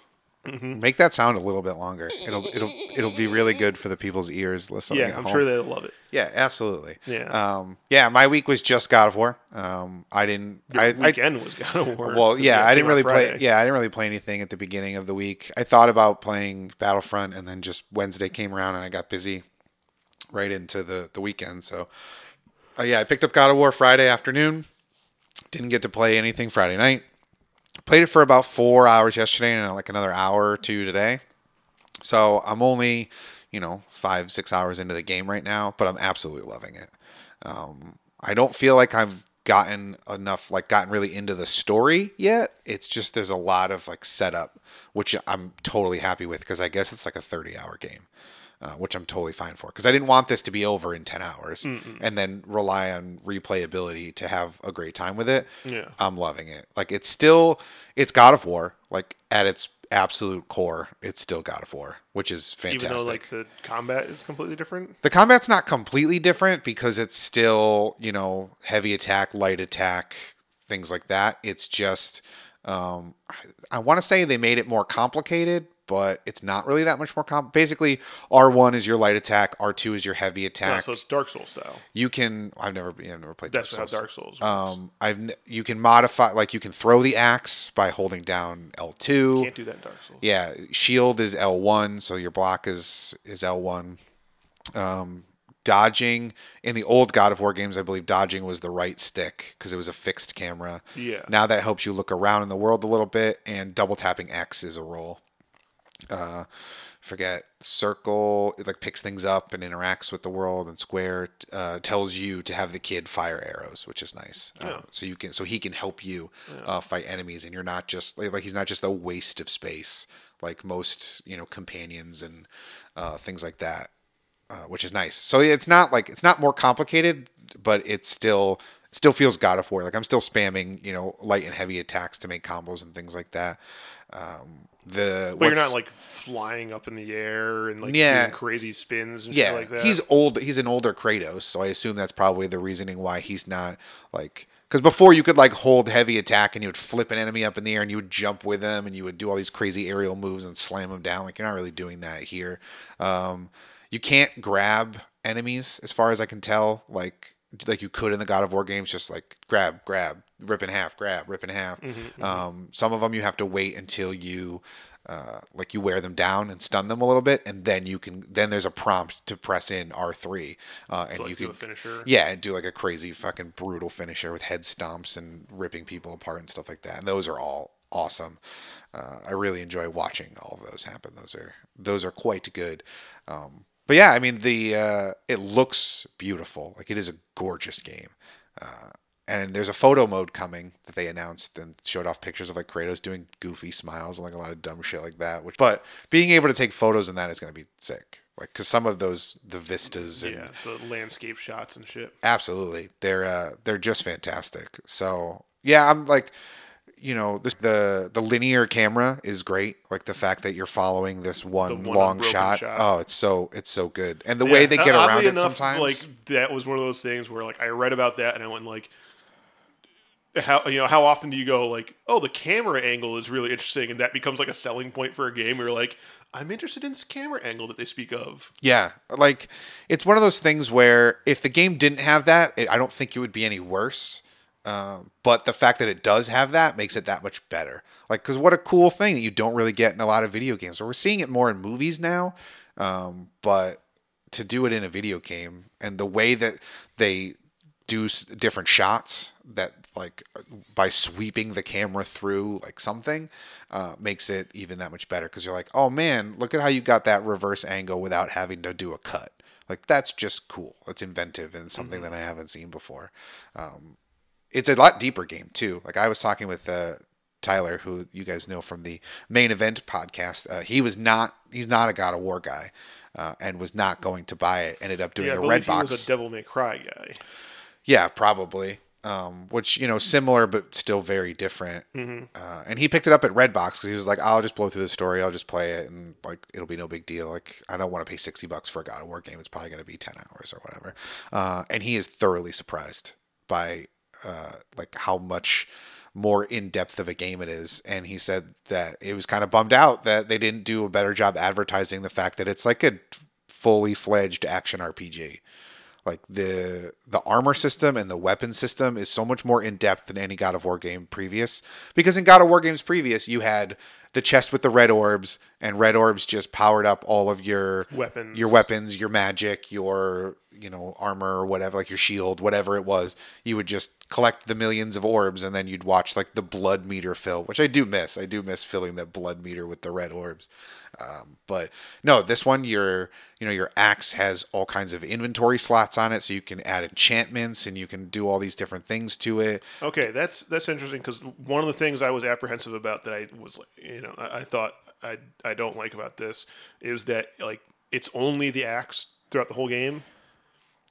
Make that sound a little bit longer. It'll it'll it'll be really good for the people's ears listening. Yeah, I'm home. sure they'll love it. Yeah, absolutely. Yeah. Um, yeah, my week was just God of War. Um, I didn't. I, I Weekend was God of War. well, yeah, I didn't really play. Yeah, I didn't really play anything at the beginning of the week. I thought about playing Battlefront, and then just Wednesday came around, and I got busy right into the the weekend. So, uh, yeah, I picked up God of War Friday afternoon. Didn't get to play anything Friday night. Played it for about four hours yesterday, and like another hour or two today. So I'm only, you know, five six hours into the game right now, but I'm absolutely loving it. Um, I don't feel like I've gotten enough, like gotten really into the story yet. It's just there's a lot of like setup, which I'm totally happy with because I guess it's like a 30 hour game, uh, which I'm totally fine for because I didn't want this to be over in 10 hours and then rely on replayability to have a great time with it. Yeah. I'm loving it. Like it's still, it's God of War. Like at its absolute core, it's still God of War, which is fantastic. Even though like the combat is completely different. The combat's not completely different because it's still, you know, heavy attack, light attack, things like that. It's just, um, I, I want to say they made it more complicated, but it's not really that much more comp. Basically, R1 is your light attack, R2 is your heavy Yeah, attack. so it's Dark Souls style. you can, I've never, I've never played Dark That's how Souls. Dark Souls. Works. Um, I've you can modify like you can throw the axe by holding down L2. Can't do that in Dark Souls. Yeah, shield is L1, so your block is is L1. Um, dodging in the old God of War games, I believe dodging was the right stick because it was a fixed camera. Yeah. Now that helps you look around in the world a little bit, and double tapping X is a roll. Uh, forget circle it like picks things up and interacts with the world and square uh, tells you to have the kid fire arrows which is nice. Uh, so you can so he can help you uh, fight enemies and you're not just like, like he's not just a waste of space like most you know companions and uh, things like that uh, which is nice. So it's not like it's not more complicated but it's still it still feels god of war. Like i'm still spamming you know light and heavy attacks to make combos and things like that. Um, the But you're not like flying up in the air and like Yeah. doing crazy spins and yeah, shit like that. he's old. He's an older Kratos, so I assume that's probably the reasoning why he's not like. Because before you could like hold heavy attack and you would flip an enemy up in the air and you would jump with them and you would do all these crazy aerial moves and slam them down. Like you're not really doing that here. Um, you can't grab enemies as far as I can tell. Like like you could in the God of War games, just like grab, grab, rip in half, grab, rip in half. Um, some of them you have to wait until you uh, like you wear them down and stun them a little bit, and then you can. Then there's a prompt to press in R three, uh, and like you do can a finisher. Yeah, and do like a crazy fucking brutal finisher with head stomps and ripping people apart and stuff like that. And those are all awesome. Uh, I really enjoy watching all of those happen. Those are those are quite good. Um, but yeah, I mean the uh, it looks beautiful. Like it is a gorgeous game. And there's a photo mode coming that they announced and showed off pictures of like Kratos doing goofy smiles and like a lot of dumb shit like that. Which, but being able to take photos in that is going to be sick. Like, cause some of those the vistas and Yeah, the landscape shots and shit. absolutely they're uh, they're just fantastic. So yeah, I'm like, you know, this, the the linear camera is great. Like the fact that you're following this one, one long shot. shot. Oh, it's so it's so good. And the way they get around it sometimes. Like that was one of those things where like I read about that and I went like, how you know how often do you go like, oh, the camera angle is really interesting, and that becomes like a selling point for a game. You're like, I'm interested in this camera angle that they speak of. Yeah, like it's one of those things where if the game didn't have that, it, I don't think it would be any worse. Um, but the fact that it does have that makes it that much better. Like, because what a cool thing that you don't really get in a lot of video games. Or we're seeing it more in movies now, um, but to do it in a video game and the way that they do different shots that like by sweeping the camera through like something uh, makes it even that much better because you're like oh man look at how you got that reverse angle without having to do a cut. Like that's just cool. It's inventive and something that i haven't seen before. Um, it's a lot deeper game too. Like i was talking with uh, tyler who you guys know from the main event podcast uh, he was not he's not a god of war guy uh, and was not going to buy it. Ended up doing Yeah, a red he box was a Devil May Cry guy. yeah, probably. Um, which you know, similar but still very different. Uh, and he picked it up at Redbox because he was like, "I'll just blow through the story. I'll just play it, and like it'll be no big deal. Like I don't want to pay sixty bucks for a God of War game. It's probably going to be ten hours or whatever." Uh, and he is thoroughly surprised by uh, like how much more in depth of a game it is. And he said that it was kind of bummed out that they didn't do a better job advertising the fact that it's like a fully fledged action RPG. Like the the armor system and the weapon system is so much more in depth than any God of War game previous. Because in God of War games previous, you had the chest with the red orbs, and red orbs just powered up all of your Weapons. your weapons, your magic, your you know armor or whatever, like your shield, whatever it was. You would just collect the millions of orbs, and then you'd watch like the blood meter fill, which I do miss. I do miss filling that blood meter with the red orbs. Um, but no, this one your you know your axe has all kinds of inventory slots on it, so you can add enchantments and you can do all these different things to it. Okay, that's that's interesting because one of the things I was apprehensive about that I was you know, I, I thought I I don't like about this is that like it's only the axe throughout the whole game.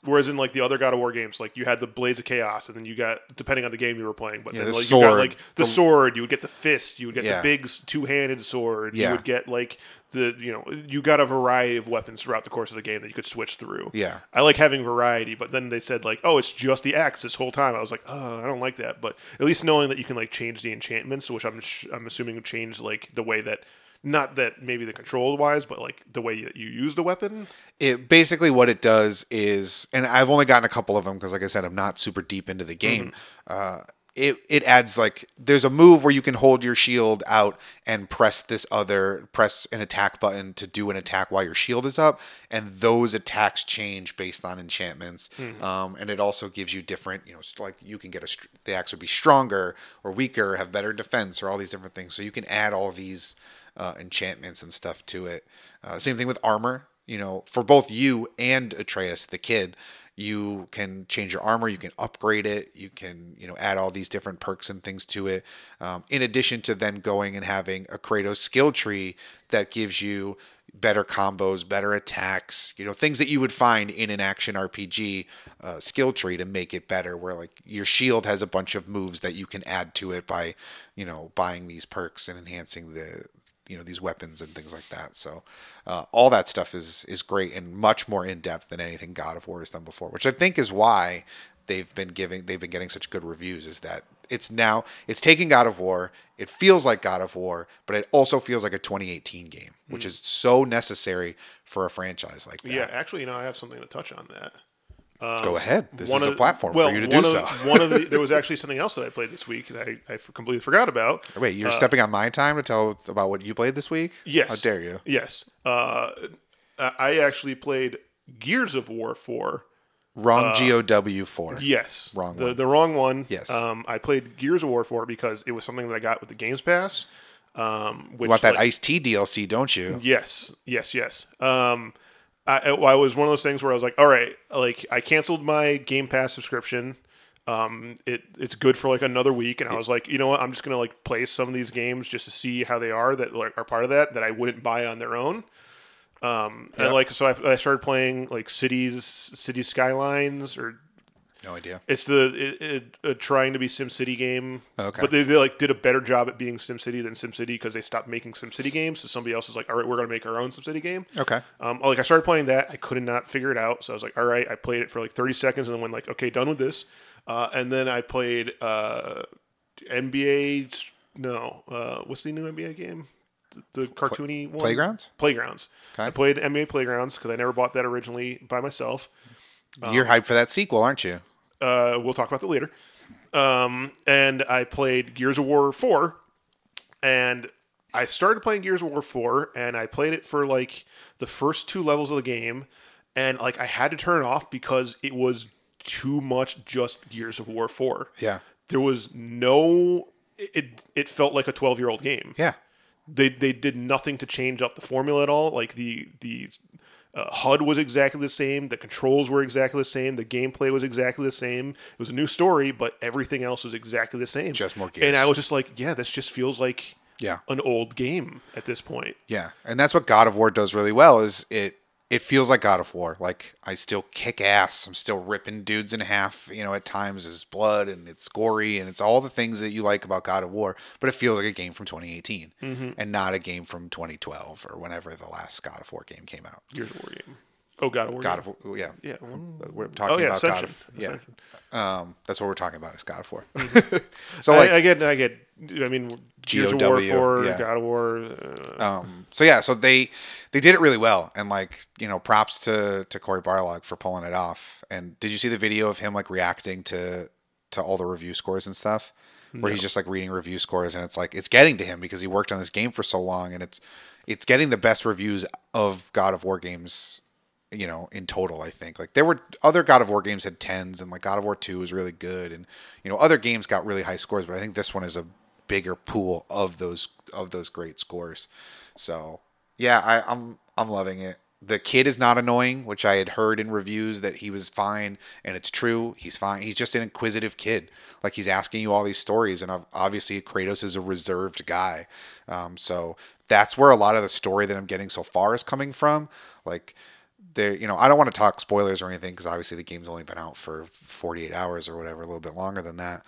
Whereas in like the other God of War games, like you had the Blades of Chaos, and then you got depending on the game you were playing, but then the like you got like the, sword, you would get the fist, you would get Yeah. the big two handed sword, Yeah. you would get like the you know you got a variety of weapons throughout the course of the game that you could switch through. Yeah. I like having variety, but then they said like, oh, it's just the axe this whole time. I was like, oh, I don't like that. But at least knowing that you can like change the enchantments, which I'm sh- I'm assuming change like the way that, not that maybe the control wise, but like the way that you use the weapon. it basically what it does is and i've only gotten a couple of them because like i said i'm not super deep into the game. Uh, it, it adds like there's a move where you can hold your shield out and press this other press an attack button to do an attack while your shield is up and those attacks change based on enchantments. Um, and it also gives you different you know like you can get a the axe would be stronger or weaker have better defense or all these different things. So you can add all these uh, enchantments and stuff to it uh, same thing with armor you know, for both you and Atreus, the kid, you can change your armor, you can upgrade it, you can, you know, add all these different perks and things to it. Um, in addition to then going and having a Kratos skill tree that gives you better combos, better attacks, you know, things that you would find in an action RPG uh, skill tree to make it better. Where like your shield has a bunch of moves that you can add to it by, you know, buying these perks and enhancing the you know these weapons and things like that. So uh, all that stuff is is great and much more in depth than anything God of War has done before, which I think is why they've been giving they've been getting such good reviews. Is that it's now it's taking God of War, it feels like God of War, but it also feels like a 2018 game, which is so necessary for a franchise like that. Yeah, actually, you know, I have something to touch on that. Go ahead. This One is a platform well, for you to do of, so. one of the, there was actually something else that I played this week that I, I completely forgot about. Wait, you're stepping on my time to tell about what you played this week? Yes. How dare you? Yes. Uh, I actually played Gears of War 4. Wrong GOW 4. Yes. Wrong the, one. The wrong one. Yes. Um, I played Gears of War 4 because it was something that I got with the Games Pass. Um, which You want that like, Ice T DLC, don't you? Yes, yes, yes. Um, I, I was one of those things where I was like, all right, like I canceled my Game Pass subscription. Um, it it's good for like another week, and I was like, you know what, I'm just gonna like play some of these games just to see how they are that like are part of that that I wouldn't buy on their own. Um, Yeah. and like so I, I started playing like cities, city skylines, or No idea. it's the it, it, uh, trying to be SimCity game. Okay. But they, they like did a better job at being SimCity than SimCity because they stopped making SimCity games. So somebody else was like, all right, we're gonna make our own SimCity game. Okay. Um, like I started playing that, I could not figure it out. So I was like, all right, I played it for like 30 seconds and then went like, okay, done with this. Uh, and then I played uh, NBA. No, uh, what's the new NBA game? The, the cartoony one. Playgrounds? Playgrounds. Okay. I played NBA Playgrounds because I never bought that originally by myself. You're hyped for that sequel, aren't you? Uh, we'll talk about that later. Um, and I played Gears of War 4, and I started playing Gears of War 4, and I played it for like the first two levels of the game, and like I had to turn it off because it was too much just Gears of War 4. Yeah. There was no. It it felt like a 12 year old game Yeah. they they did nothing to change up the formula at all. Like the the uh, HUD was exactly the same, the controls were exactly the same, the gameplay was exactly the same. It was a new story, but everything else was exactly the same. Just more And. I was just like, yeah, this just feels like Yeah. an old game at this point. Yeah. And that's what God of War does really well is it it feels like God of War. Like I still kick ass. I'm still ripping dudes in half, you know, at times there's blood and it's gory and it's all the things that you like about God of War, but it feels like a game from 2018 Mm-hmm. and not a game from 2012 or whenever the last God of War game came out. Gears of War game. Oh, God of War. God of War, yeah. Yeah. We're talking Oh yeah, about God of yeah. Um, that's what we're talking about is God of War. Mm-hmm. so like I, I get, I get. I mean, Gears of War for yeah. God of War. Uh, um, so yeah, so they they did it really well, and like you know, props to to Cory Barlog for pulling it off. And did you see the video of him like reacting to to all the review scores and stuff? Where he's just like reading review scores, and it's like it's getting to him because he worked on this game for so long, and it's it's getting the best reviews of God of War games, you know, in total. I think like there were other God of War games had tens, and like God of War Two was really good, and you know other games got really high scores, but I think this one is a bigger pool of those of those great scores. So yeah, I, I'm I'm loving it. The kid is not annoying, which I had heard in reviews that he was fine, and it's true. He's fine. He's just an inquisitive kid. Like he's asking you all these stories, and obviously Kratos is a reserved guy. Um, so that's where a lot of the story that I'm getting so far is coming from. Like there, you know, I don't want to talk spoilers or anything because obviously the game's only been out for 48 hours or whatever, a little bit longer than that.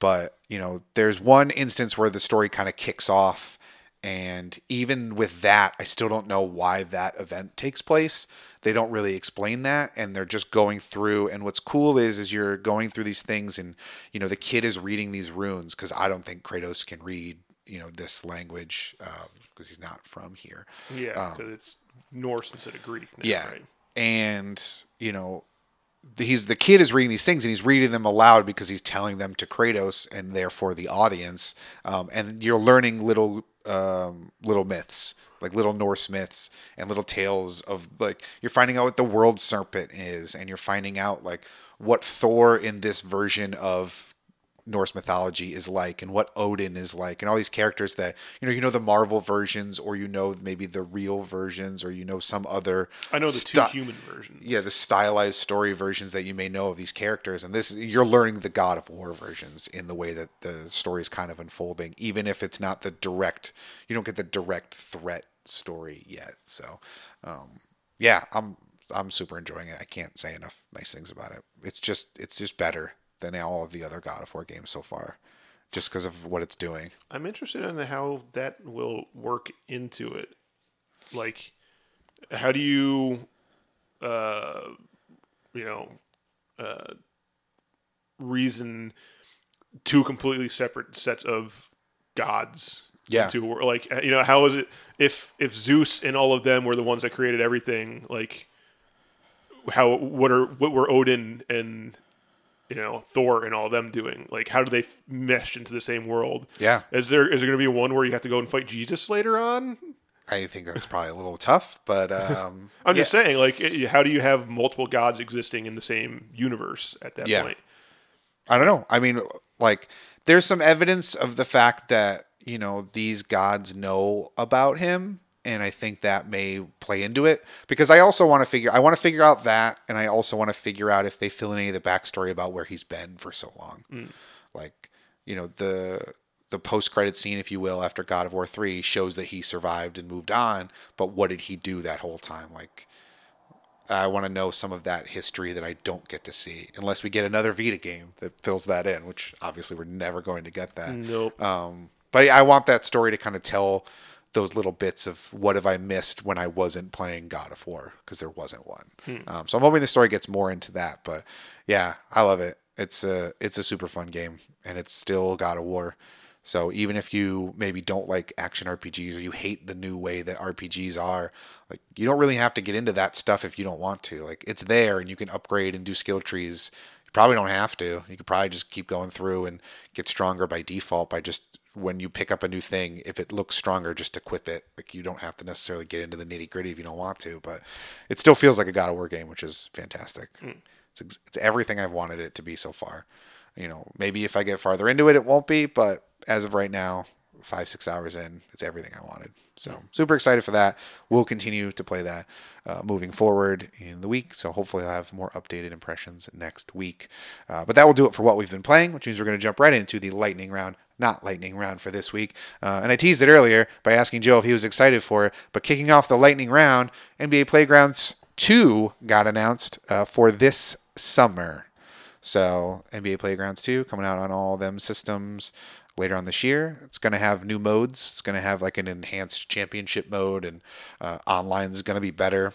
But you know, there's one instance where the story kind of kicks off and even with that, I still don't know why that event takes place. They don't really explain that, and they're just going through. And what's cool is, is you're going through these things, and you know the kid is reading these runes because I don't think Kratos can read, you know, this language because he's not from here. yeah, because it's Norse instead of Greek. Now, Um, Yeah. Right. And, you know, he's the kid is reading these things and he's reading them aloud because he's telling them to Kratos and therefore the audience. Um, and you're learning little um, little myths, like little Norse myths and little tales of like you're finding out what the world serpent is, and you're finding out like what Thor in this version of Norse mythology is like and what Odin is like and all these characters that you know you know the Marvel versions or you know maybe the real versions or you know some other I know the sti- two human versions. yeah the stylized story versions that you may know of these characters and this you're learning the God of War versions in the way that the story is kind of unfolding even if it's not the direct you don't get the direct threat story yet. So um, yeah I'm I'm super enjoying it. I can't say enough nice things about it. It's just it's just better than all of the other God of War games so far just because of what it's doing I'm interested in how that will work into it. Like, how do you, uh, you know, uh, reason two completely separate sets of gods? Yeah. To like, you know, how is it if if Zeus and all of them were the ones that created everything? Like, how what are what were Odin and you know Thor and all them doing? Like, how do they f- mesh into the same world? yeah Is there is there going to be one where you have to go and fight Jesus later on? I think that's probably a little tough but um, I'm yeah. just saying, like, how do you have multiple gods existing in the same universe at that Yeah. point? I don't know. I mean, like, there's some evidence of the fact that, you know, these gods know about him. And I think that may play into it because I also want to figure, I want to figure out that. And I also want to figure out if they fill in any of the backstory about where he's been for so long. Like, you know, the, the post credit scene, if you will, after God of War 3 shows that he survived and moved on. But what did he do that whole time? Like, I want to know some of that history that I don't get to see unless we get another Vita game that fills that in, which obviously we're never going to get that. Nope. Um, but I want that story to kind of tell those little bits of what have I missed when I wasn't playing God of War because there wasn't one. Um, so I'm hoping the story gets more into that. But yeah, I love it. It's a it's a super fun game and it's still God of War. So even if you maybe don't like action RPGs or you hate the new way that RPGs are, like you don't really have to get into that stuff if you don't want to. Like it's there and you can upgrade and do skill trees. You probably don't have to. You could probably just keep going through and get stronger by default by just when you pick up a new thing, if it looks stronger, just equip it. Like you don't have to necessarily get into the nitty gritty if you don't want to, but it still feels like a God of War game, which is fantastic. It's, ex- it's everything I've wanted it to be so far. You know, maybe if I get farther into it, it won't be, but as of right now, five, six hours in, it's everything I wanted. So super excited for that. We'll continue to play that uh, moving forward in the week. So hopefully I'll have more updated impressions next week. Uh, but that will do it for what we've been playing, which means we're going to jump right into the lightning round. Not lightning round for this week. Uh, and I teased it earlier by asking Joe if he was excited for it. But kicking off the lightning round, NBA Playgrounds 2 got announced uh, for this summer. So NBA Playgrounds 2 coming out on all them systems later on this year. It's going to have new modes. It's going to have like an enhanced championship mode, and uh, online is going to be better.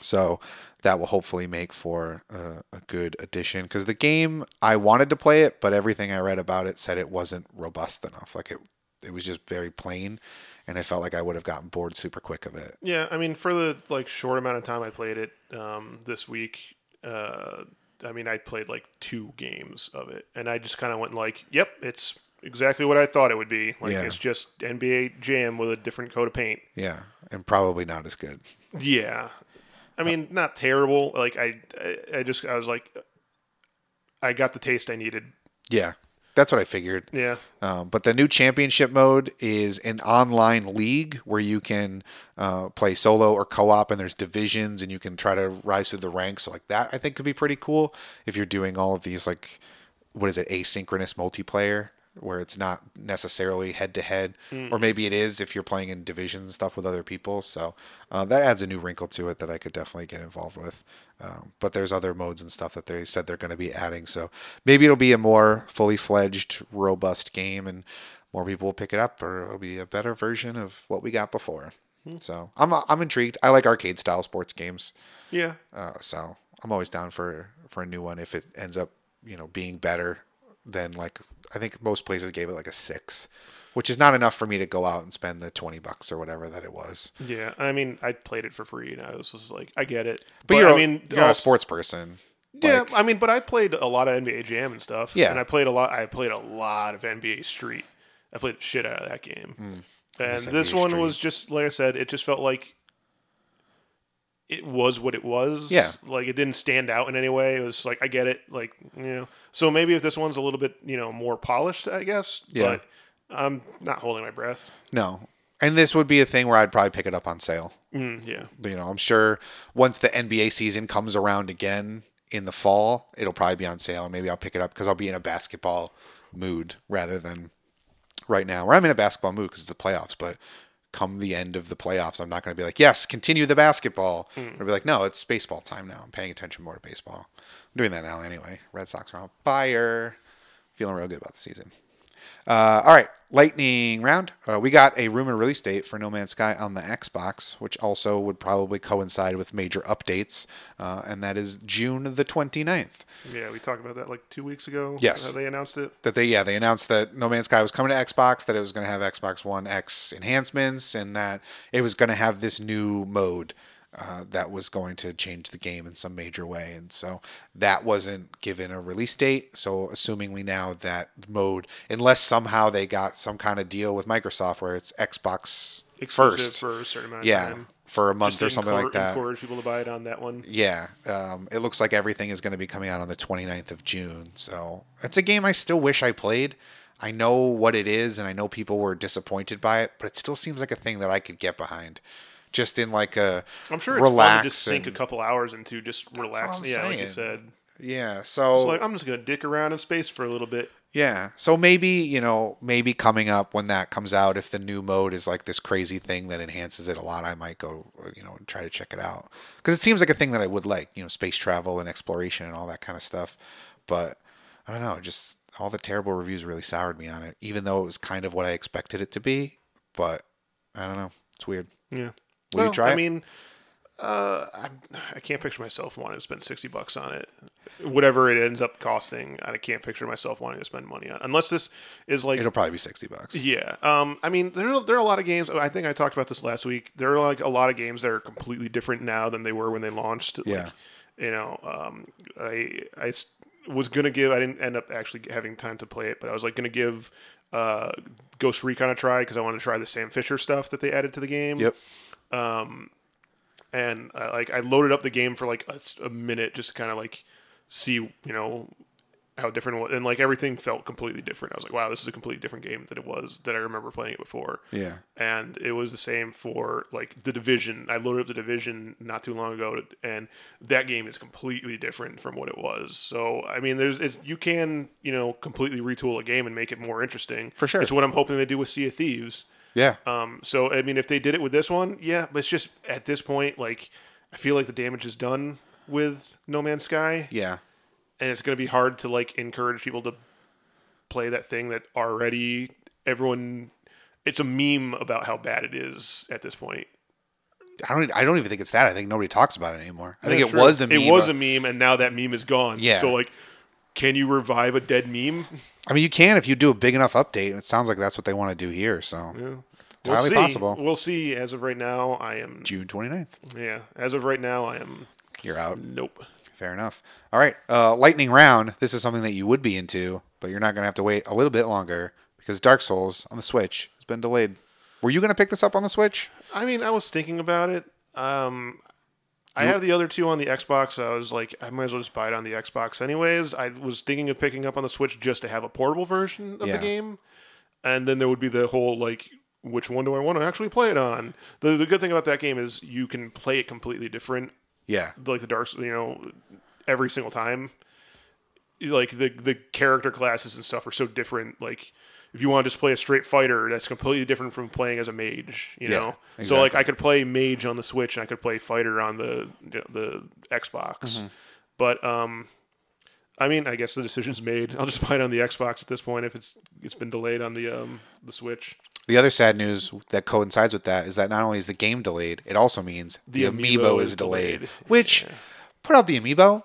So that will hopefully make for a, a good addition. Because the game, I wanted to play it, but everything I read about it said it wasn't robust enough. Like it, it was just very plain, and I felt like I would have gotten bored super quick of it. Yeah, I mean, for the like short amount of time I played it um, this week, uh, I mean, I played like two games of it, and I just kind of went like, "Yep, it's exactly what I thought it would be. Like Yeah. it's just NBA Jam with a different coat of paint." Yeah, and probably not as good. Yeah, I mean, not terrible. Like I, I, I just I was like, I got the taste I needed. Yeah, that's what I figured. Yeah, Um, but the new championship mode is an online league where you can uh, play solo or co-op, and there's divisions, and you can try to rise through the ranks. So like that, I think could be pretty cool if you're doing all of these like what is it, asynchronous multiplayer, where it's not necessarily head to head, or maybe it is if you're playing in division stuff with other people. So uh, that adds a new wrinkle to it that I could definitely get involved with. Um, but there's other modes and stuff that they said they're going to be adding. So maybe it'll be a more fully fledged, robust game, and more people will pick it up, or it'll be a better version of what we got before. So I'm I'm intrigued. I like arcade style sports games. yeah, Uh, so I'm always down for for a new one if it ends up you know being better than like I think most places gave it like a six, which is not enough for me to go out and spend the twenty bucks or whatever that it was. yeah. I mean, I played it for free, and I was just like, I get it. But, you're I mean, you're not a sports person. Yeah, Like, I mean, but I played a lot of NBA Jam and stuff. Yeah. and I played a lot. I played a lot of NBA Street. I played the shit out of that game. and Hmm. this NBA one Street. was just like I said. It just felt like it was what it was. Yeah. like it didn't stand out in any way. It was like I get it. Like you know, so maybe if this one's a little bit you know more polished, I guess. Yeah. But I'm not holding my breath. no, and this would be a thing where I'd probably pick it up on sale. Mm, yeah. you know, I'm sure once the NBA season comes around again in the fall, it'll probably be on sale. and Maybe I'll pick it up because I'll be in a basketball mood rather than right now, where I'm in a basketball mood because it's the playoffs. But come the end of the playoffs, I'm not going to be like, yes, continue the basketball. Hmm. I'll be like, no, it's baseball time now. I'm paying attention more to baseball. I'm doing that now anyway. Red Sox are on fire. Feeling real good about the season. Uh, all right, lightning round. Uh, we got a rumor release date for No Man's Sky on the Xbox, which also would probably coincide with major updates, uh, and that is June the 29th. Yeah, we talked about that like two weeks ago. Yes. they announced it. That they, yeah, they announced that No Man's Sky was coming to Xbox, that it was going to have Xbox One X enhancements, and that it was going to have this new mode uh, that was going to change the game in some major way. And so that wasn't given a release date. So, assumingly now that mode, unless somehow they got some kind of deal with Microsoft where it's Xbox Exclusive first, for a certain amount of yeah, time. for a month or something like that. Encourage people to buy it on that one. Yeah, um, it looks like everything is going to be coming out on the 29th of June. So it's a game I still wish I played. I know what it is, and I know people were disappointed by it, but it still seems like a thing that I could get behind. Just in like a I'm sure it's relax fun to just sink and- a couple hours into just relax. I'm Yeah, like you said. yeah. So It's like I'm just gonna dick around in space for a little bit. Yeah. So maybe, you know, maybe coming up when that comes out, if the new mode is like this crazy thing that enhances it a lot, I might go, you know, and try to check it out. Because it seems like a thing that I would like, you know, space travel and exploration and all that kind of stuff. But I don't know, just all the terrible reviews really soured me on it, even though it was kind of what I expected it to be. But I don't know. It's weird. Yeah. Will well, you try I it? mean, uh, I, I can't picture myself wanting to spend sixty bucks on it. Whatever it ends up costing, I can't picture myself wanting to spend money on. Unless this is like It'll probably be 60 bucks. Yeah. Um, I mean, there are, there are a lot of games. I think I talked about this last week. There are like a lot of games that are completely different now than they were when they launched. Like, Yeah. You know, um, I I was gonna give. I didn't end up actually having time to play it, but I was like gonna give uh, Ghost Recon a try because I wanted to try the Sam Fisher stuff that they added to the game. Yep. And uh, like I loaded up the game for like a minute just to kind of like see you know how different it was, and like everything felt completely different. I was like, wow, this is a completely different game than it was that I remember playing it before. Yeah. and it was the same for like the division. I loaded up the division not too long ago, and that game is completely different from what it was. So I mean, there's it's, you can you know completely retool a game and make it more interesting. For sure. it's what I'm hoping they do with Sea of Thieves. Yeah. Um, so I mean, if they did it with this one, yeah, but it's just at this point, like I feel like the damage is done with No Man's Sky, yeah. and it's going to be hard to like encourage people to play that thing that already everyone. It's a meme about how bad it is at this point. I don't. I don't even think it's that. I think nobody talks about it anymore. I think it true. was a meme. It was a meme, and now that meme is gone. Yeah. So like, can you revive a dead meme? I mean, you can if you do a big enough update. and It sounds like that's what they want to do here. So We'll entirely see. possible. We'll see. As of right now, I am. June 29th. Yeah. As of right now, I am. You're out. Nope. Fair enough. All right. Uh, lightning round. This is something that you would be into, but you're not going to have to wait a little bit longer because Dark Souls on the Switch has been delayed. Were you going to pick this up on the Switch? I mean, I was thinking about it. Um, I have the other two on the Xbox. So I was like, I might as well just buy it on the Xbox, anyways. I was thinking of picking up on the Switch just to have a portable version of Yeah. the game, and then there would be the whole like, which one do I want to actually play it on? The the good thing about that game is you can play it completely different, Yeah. like the Dark, you know, every single time. Like the the character classes and stuff are so different. Like if you want to just play a straight fighter, that's completely different from playing as a mage. You Yeah, know, so like. I could play mage on the Switch and I could play fighter on the the Xbox. Mm-hmm. But um, I mean, I guess the decision's made. I'll just buy it on the Xbox at this point if it's it's been delayed on the um the Switch. The other sad news that coincides with that is that not only is the game delayed, it also means the, amiibo, amiibo is delayed. delayed. Which, put out the amiibo,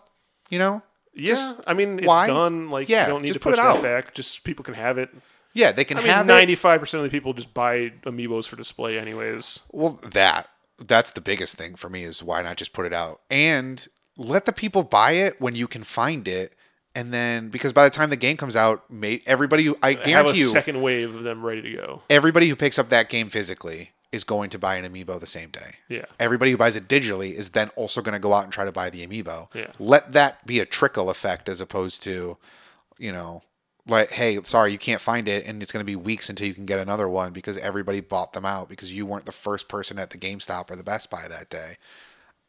you know? Yeah, Just I mean it's why? done. Like Yeah, you don't need just to put push it that out. back. Just people can have it. Yeah, they can I mean, have it. ninety-five percent of the people just buy amiibos for display, anyways. Well, that that's the biggest thing for me is why not just put it out and let the people buy it when you can find it, and then because by the time the game comes out, may, everybody who I have a guarantee you, second wave of them ready to go. everybody who picks up that game physically is going to buy an amiibo the same day. Yeah. Everybody who buys it digitally is then also going to go out and try to buy the amiibo. Yeah. Let that be a trickle effect as opposed to, you know, like, hey, sorry, you can't find it, and it's going to be weeks until you can get another one because everybody bought them out because you weren't the first person at the GameStop or the Best Buy that day.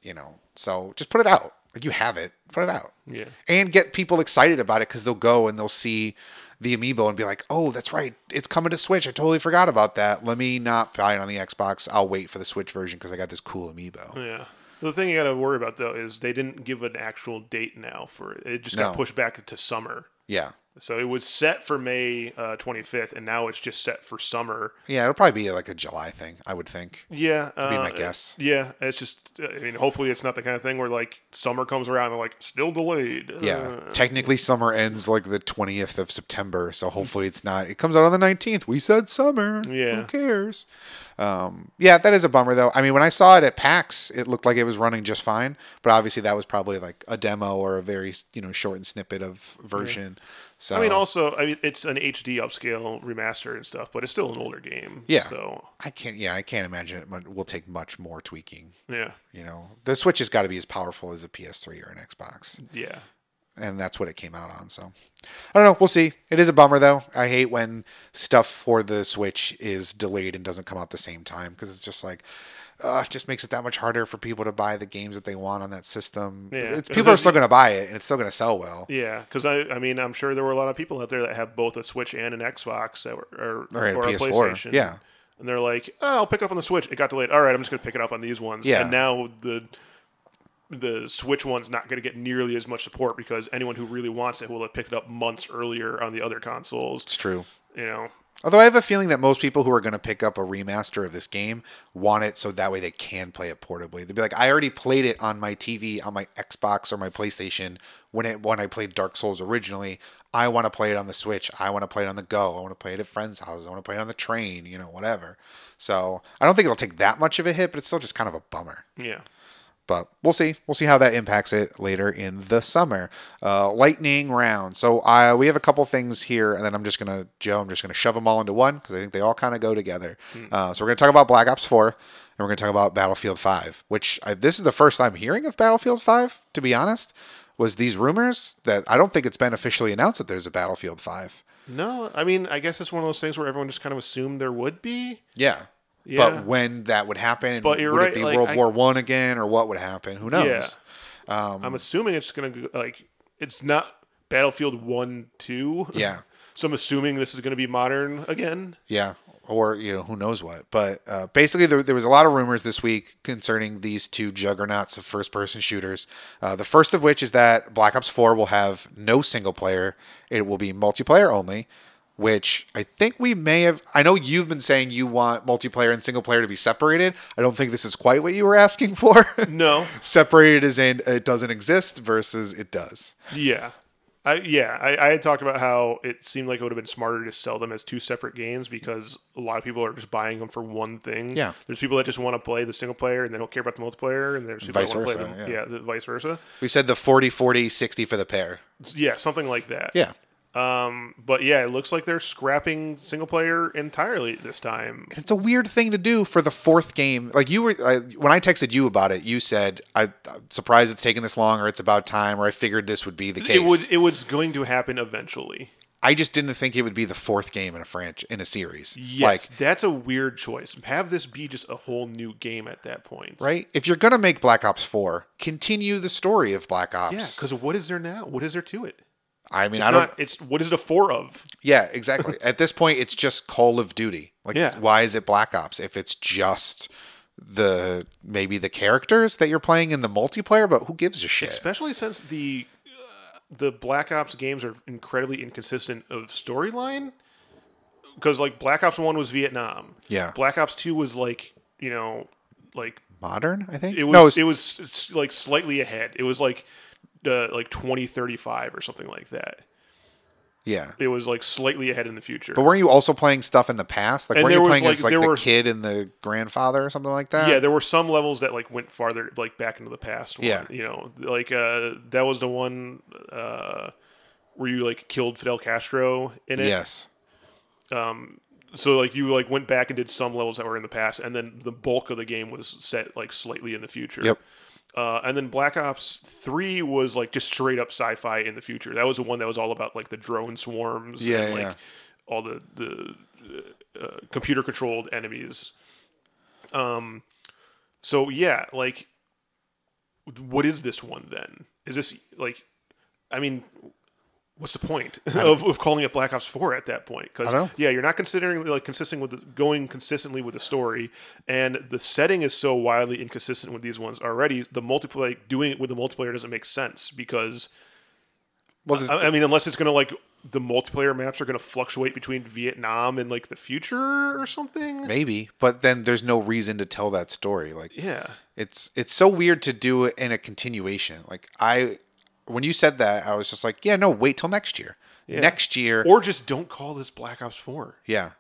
You know, so just put it out. Like you have it, put it out. Yeah. And get people excited about it because they'll go and they'll see the amiibo and be like, "Oh, that's right, it's coming to Switch. I totally forgot about that. Let me not buy it on the Xbox. I'll wait for the Switch version because I got this cool amiibo." Yeah. The thing you got to worry about though is they didn't give an actual date now for it. It just got No. pushed back to summer. Yeah, So it was set for May uh, 25th, and now it's just set for summer. yeah, it'll probably be like a July thing. I would think. Yeah, be uh, my guess. Yeah, it's just. I mean, hopefully, it's not the kind of thing where like summer comes around and they're like still delayed. Yeah, Uh, technically summer ends like the twentieth of September, so hopefully it's not. It comes out on the nineteenth. We said summer. Yeah. who cares? Um, yeah, that is a bummer though. I mean, when I saw it at PAX, it looked like it was running just fine, but obviously that was probably like a demo or a very you know shortened snippet of version. So I mean, also, I mean, it's an HD upscale remaster and stuff, but it's still an older game. Yeah. So I can't. Yeah, I can't imagine it will take much more tweaking. yeah, You know, the Switch has got to be as powerful as a PS3 or an Xbox. yeah, and that's what it came out on. So I don't know. We'll see. It is a bummer though. I hate when stuff for the Switch is delayed and doesn't come out the same time because it's just like. Uh, it just makes it that much harder for people to buy the games that they want on that system. Yeah. It's, people are still going to buy it, and it's still going to sell well. yeah. Because I, I mean, I'm sure there were a lot of people out there that have both a Switch and an Xbox that were, or, Or a or a PS4, PlayStation. yeah. And they're like, oh, I'll pick it up on the Switch. It got delayed. All right, I'm just going to pick it up on these ones. Yeah. And now the the Switch one's not going to get nearly as much support because anyone who really wants it will have picked it up months earlier on the other consoles. It's true. You know, Although I have a feeling that most people who are going to pick up a remaster of this game want it so that way they can play it portably. They'd be like, I already played it on my TV, on my Xbox or my PlayStation when it when I played Dark Souls originally. I want to play it on the Switch. I want to play it on the go. I want to play it at friends' houses. I want to play it on the train. You know, whatever. So I don't think it'll take that much of a hit, but it's still just kind of a bummer. yeah. But we'll see. We'll see how that impacts it later in the summer. Uh, lightning round. So uh, we have a couple things here, and then I'm just gonna Joe. I'm just gonna shove them all into one because I think they all kind of go together. Uh, so we're gonna talk about Black Ops 4, and we're gonna talk about Battlefield 5. Which I, this is the first time hearing of Battlefield 5. To be honest, was these rumors that I don't think it's been officially announced that there's a Battlefield 5. No, I mean, I guess it's one of those things where everyone just kind of assumed there would be. Yeah. Yeah. But when that would happen, But you're would right, it be like, World I- War One again, or what would happen? Who knows? Yeah. Um, I'm assuming it's going to like it's not Battlefield 1 2. Yeah. So I'm assuming this is going to be modern again. Yeah, or you know who knows what. But uh, basically, there, there was a lot of rumors this week concerning these two juggernauts of first-person shooters. Uh, the first of which is that Black Ops 4 will have no single player; it will be multiplayer only, which I think we may have. I know you've been saying you want multiplayer and single player to be separated. I don't think this is quite what you were asking for. No. separated is in it doesn't exist versus it does. Yeah. I, yeah, I, I had talked about how it seemed like it would have been smarter to sell them as two separate games because a lot of people are just buying them for one thing. Yeah. there's people that just want to play the single player and they don't care about the multiplayer, and there's people Vice that want to play versa, them. yeah. Yeah, the vice versa. We said the 40 40 60 for the pair. Yeah, something like that. Yeah. Um, but yeah, it looks like they're scrapping single player entirely this time. It's a weird thing to do for the fourth game. Like you were, I, when I texted you about it, you said, I, "I'm surprised it's taking this long, or it's about time, or I figured this would be the case." It was it was going to happen eventually. I just didn't think it would be the fourth game in a franchise in a series. Yes, Like, that's a weird choice. Have this be just a whole new game at that point, right? If you're gonna make Black Ops Four, continue the story of Black Ops. Yeah, because what is there now? What is there to it? I mean, It's I don't. not. It's what is it a four of? Yeah, exactly. At this point, it's just Call of Duty. Like, Yeah. why is it Black Ops if it's just the maybe the characters that you're playing in the multiplayer? But who gives a shit? Especially since the uh, the Black Ops games are incredibly inconsistent of storyline. Because like Black Ops One was Vietnam. Yeah. Black Ops Two was like you know like Modern, I think. it was no, it's- it was like slightly ahead. It was like uh, like twenty thirty five or something like that. yeah. It was like slightly ahead in the future. But weren't you also playing stuff in the past? Like, And weren't you playing like- as like the were- kid and the grandfather or something like that? yeah, there were some levels that like went farther, like back into the past. one, Yeah. you know, like uh, that was the one uh, where you like killed Fidel Castro in it. Yes. Um. So like you like went back and did some levels that were in the past, and then the bulk of the game was set like slightly in the future. Yep. Uh, and then Black Ops Three was like just straight up sci-fi in the future. That was the one that was all about like the drone swarms Yeah, and like yeah. all the the uh, computer controlled enemies. Um, so yeah, like, what is this one then? Is this like, I mean, what's the point of, of calling it Black Ops Four at that point? I don't know. Because yeah, you're not considering like consistent with the, going consistently with the story, and the setting is so wildly inconsistent with these ones already. The multiplayer doing it with the multiplayer doesn't make sense because Well, I, I mean, unless it's gonna like the multiplayer maps are gonna fluctuate between Vietnam and like the future or something. maybe, but then there's no reason to tell that story. Like, Yeah. it's it's so weird to do it in a continuation. Like, I when you said that, I was just like, yeah, no, wait till next year. Next year, Or just don't call this Black Ops Four. yeah,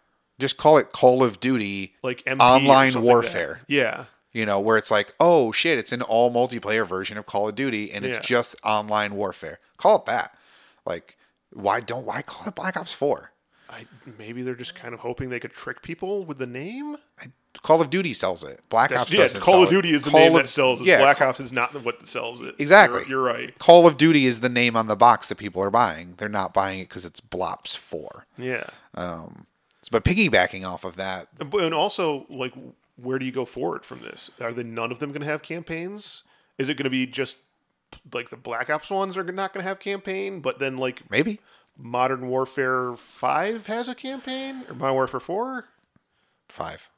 just call it Call of Duty. Like MP Online something like warfare. yeah. you know, where it's like, oh shit, it's an all multiplayer version of Call of Duty and it's Yeah. just online warfare. Call it that. Like, why don't why call it Black Ops Four? I maybe they're just kind of hoping they could trick people with the name. Call of Duty sells it. Black That's, Ops yeah, doesn't. Call of it. Duty is the Call name of- that sells it. Yeah, Black Ops is not what sells it. Exactly. You're, you're right. Call of Duty is the name on the box that people are buying. They're not buying it because it's Blops Four. Yeah. Um, But piggybacking off of that, But- And also, like, where do you go forward from this? Are they none of them going to have campaigns? Is it going to be just like the Black Ops ones are not going to have campaign, but then like maybe Modern Warfare Five has a campaign or Modern Warfare Four? five,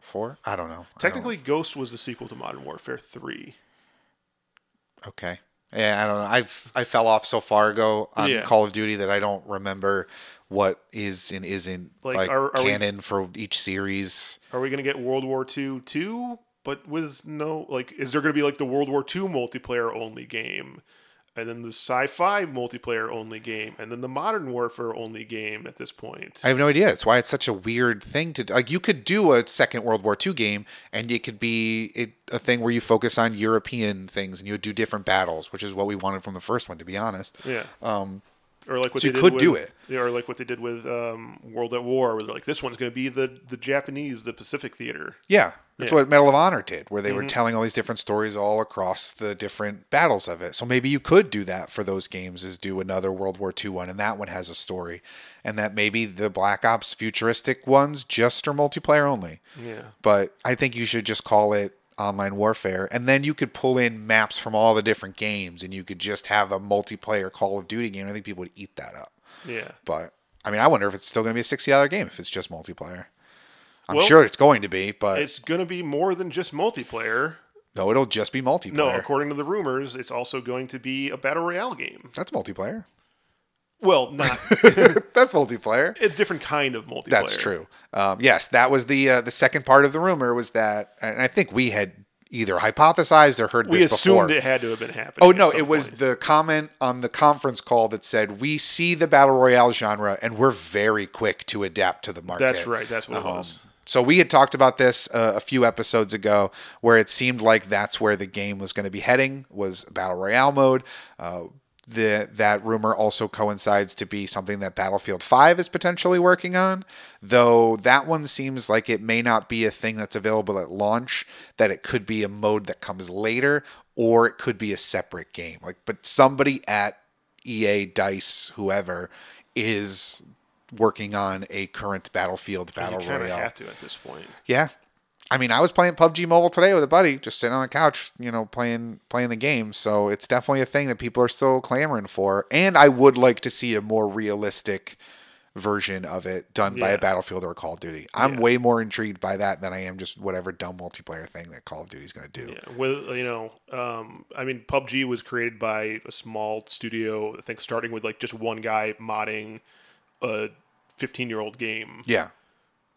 four. I don't know. I don't- Technically, Ghost was the sequel to Modern Warfare Three. Okay. Yeah, I don't know. I've I fell off so far ago on Yeah. Call of Duty that I don't remember what is and isn't Like, like, are- are we- canon for each series. Are we to get World War Two two, but with no like? Is there to be like the World War Two multiplayer only game, and then the sci-fi multiplayer only game, and then the Modern Warfare only game at this point? I have no idea. It's why it's such a weird thing to like. You could do a second World War II game, and it could be it, a thing where you focus on European things, and you would do different battles, which is what we wanted from the first one, to be honest. yeah. Um, or like what so they you did could with, do it. Or like what they did with um, World at War, where they're like, this one's going to be the the Japanese, the Pacific Theater. Yeah, that's Yeah. what Medal of Honor did, where they were telling all these different stories all across the different battles of it. So maybe you could do that for those games, is do another World War II one, and that one has a story, and that maybe the Black Ops futuristic ones just are multiplayer only. Yeah. But I think you should just call it online warfare, and then you could pull in maps from all the different games, and you could just have a multiplayer Call of Duty game. I think people would eat that up. Yeah. But I mean, I wonder if it's still going to be a sixty-dollar game if it's just multiplayer. I'm Well, sure it's going to be, but It's going to be more than just multiplayer. no, it'll just be multiplayer. No, according to the rumors, it's also going to be a battle royale game. That's multiplayer. Well, not That's multiplayer. a different kind of multiplayer. That's true. Um, yes, that was the uh, the second part of the rumor was that, and I think we had either hypothesized or heard We this assumed it had to have been happening. Oh no, it was point. the comment on the conference call that said we see the battle royale genre and we're very quick to adapt to the market. That's right. That's what it Um, was. So we had talked about this uh, a few episodes ago, where it seemed like that's where the game was going to be heading was battle royale mode. Uh, the that rumor also coincides to be something that Battlefield 5 is potentially working on, though that one seems like it may not be a thing that's available at launch. That it could be a mode that comes later, or it could be a separate game. Like, but somebody at EA, Dice, whoever is working on a current Battlefield battle you royale. have to at this point. Yeah. I mean, I was playing PUBG Mobile today with a buddy, just sitting on the couch, you know, playing playing the game. So it's definitely a thing that people are still clamoring for. And I would like to see a more realistic version of it done by a Battlefield or a Call of Duty. I'm Yeah. way more intrigued by that than I am just whatever dumb multiplayer thing that Call of Duty is going to do. Yeah, with you know, um, I mean, PUBG was created by a small studio. I think starting with like just one guy modding a 15 year old game. Yeah.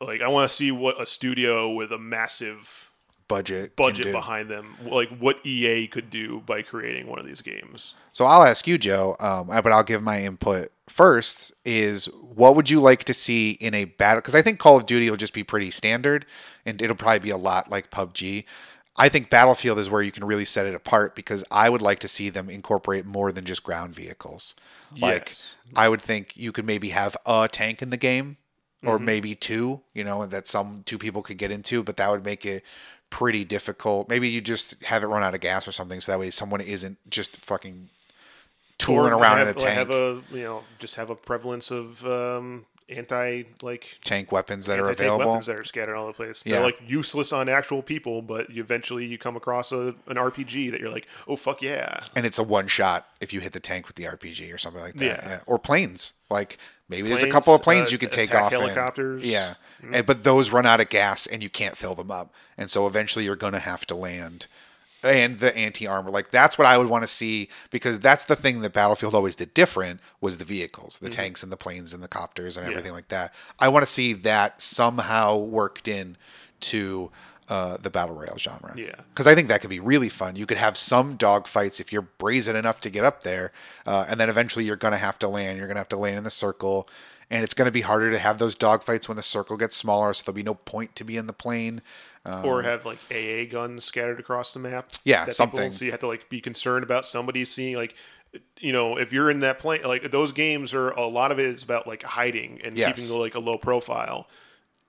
Like, I want to see what a studio with a massive Budget. budget behind them, like what EA could do by creating one of these games. So I'll ask you, Joe, um, but I'll give my input first. Is what would you like to see in a battle? Because I think Call of Duty will just be pretty standard, and it'll probably be a lot like PUBG. I think Battlefield is where you can really set it apart because I would like to see them incorporate more than just ground vehicles. Like I would think you could maybe have a tank in the game, or Mm-hmm. maybe two. You know, that some two people could get into, but that would make it pretty difficult. Maybe you just have it run out of gas or something, so that way someone isn't just fucking tooling Or around have, in a tank. Have a you know just have a prevalence of um, anti like tank weapons that are available. weapons that are scattered all over the place. Yeah. They're like useless on actual people, but you eventually you come across a, an RPG that you're like, oh fuck yeah, and it's a one shot if you hit the tank with the RPG or something like that. Yeah. Yeah. Or planes. Like maybe there's a couple of planes uh, you could take off. in. helicopters. Mm-hmm. Yeah. And, but those run out of gas and you can't fill them up. And so eventually you're going to have to land. And the anti armor, like that's what I would want to see because that's the thing that Battlefield always did different was the vehicles, the tanks and the planes and the copters and everything like that. I want to see that somehow worked in to uh, the battle royale genre. Yeah. because I think that could be really fun. You could have some dogfights if you're brazen enough to get up there, uh, and then eventually you're to have to land. You're to have to land in the circle, and it's going to be harder to have those dogfights when the circle gets smaller. So there'll be no point to be in the plane. Uh, or have like AA guns scattered across the map. Yeah, that people- something. so you have to like be concerned about somebody seeing like. You know, if you're in that plane, like those games are a lot of it is about like hiding and Yes. keeping like a low profile.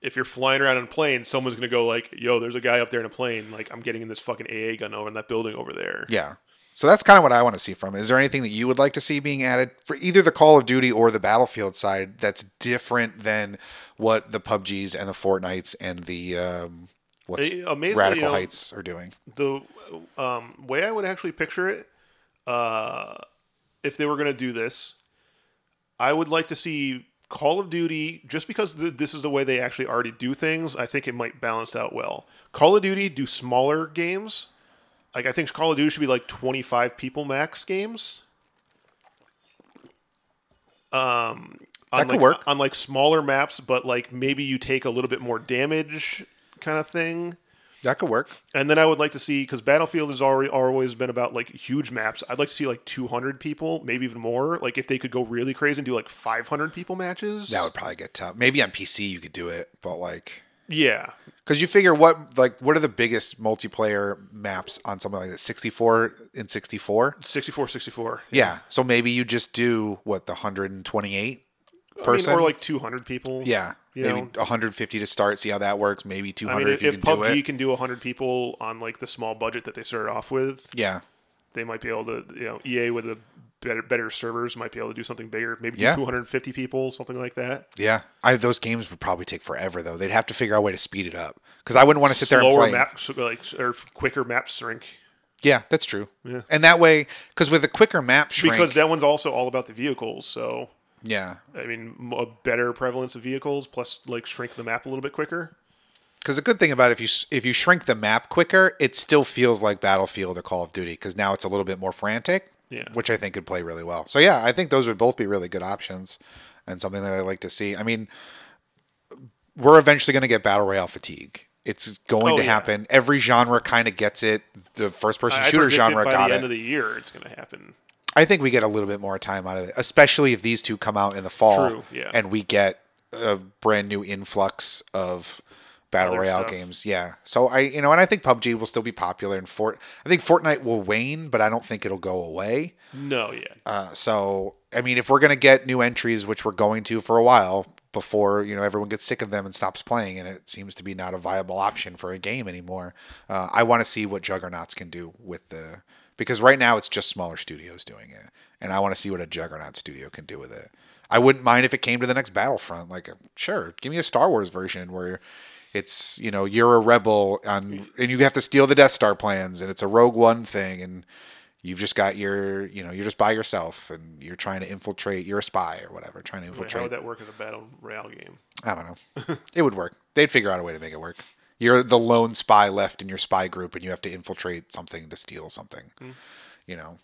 If you're flying around in a plane, someone's gonna go like, "Yo, there's a guy up there in a plane. Like, I'm getting in this fucking AA gun over in that building over there." Yeah. So that's kind of what I want to see from it. Is there anything that you would like to see being added for either the Call of Duty or the Battlefield side that's different than what the PUBGs and the Fortnites and the um, what's Eh, amazingly, Radical you know- Heights are doing? the um, way I would actually picture it, uh, if they were going to do this, I would like to see Call of Duty, just because th- this is the way they actually already do things, I think it might balance out well. Call of Duty do smaller games. Like, I think Call of Duty should be like 25 people max games. Um, on That could like, work. on like smaller maps, but like maybe you take a little bit more damage, kind of thing. That could work. And then I would like to see because Battlefield has already always been about like huge maps. I'd like to see like 200 people, maybe even more. Like if they could go really crazy and do like 500 people matches, that would probably get tough. Maybe on PC you could do it, but like yeah, because you figure what like what are the biggest multiplayer maps on something like that? 64 in 64, 64, 64. Yeah. yeah. So maybe you just do what the 128 person, I mean, or like 200 people. Yeah, you maybe know? 150 to start. See how that works. Maybe 200. I mean, if, if, if can PUBG do can do 100 people on like the small budget that they started off with, yeah, they might be able to. You know, EA with the better better servers might be able to do something bigger. Maybe yeah. 250 people, something like that. Yeah, I, those games would probably take forever though. They'd have to figure out a way to speed it up because I wouldn't want to sit Slower there and play maps like or quicker map shrink. Yeah, that's true. Yeah. And that way, because with a quicker map shrink, because that one's also all about the vehicles. So yeah, I mean, a better prevalence of vehicles plus like shrink the map a little bit quicker. Because the good thing about it, if you if you shrink the map quicker, it still feels like Battlefield or Call of Duty because now it's a little bit more frantic. Yeah. which I think could play really well. So yeah, I think those would both be really good options and something that I like to see. I mean, we're eventually going to get battle royale fatigue. It's going Oh, to yeah. happen. Every genre kind of gets it. The first person shooter genre it by got the it. end of the year. It's going to happen. I think we get a little bit more time out of it, especially if these two come out in the fall True, yeah. and we get a brand new influx of battle Other royale stuff. games. Yeah. So I, you know, and I think PUBG will still be popular and Fort. I think Fortnite will wane, but I don't think it'll go away. No, yeah. Uh, so I mean, if we're gonna get new entries, which we're going to for a while before you know everyone gets sick of them and stops playing, and it seems to be not a viable option for a game anymore, uh, I want to see what Juggernauts can do with the because right now it's just smaller studios doing it, and I want to see what a Juggernaut studio can do with it. I wouldn't mind if it came to the next Battlefront. Like, uh, sure, give me a Star Wars version where it's you know you're a rebel on and you have to steal the Death Star plans, and it's a Rogue One thing, and you've just got your you know you're just by yourself and you're trying to infiltrate you're a spy or whatever trying to Wait, infiltrate how would that work as a battle royale game? i don't know it would work they'd figure out a way to make it work you're the lone spy left in your spy group and you have to infiltrate something to steal something you know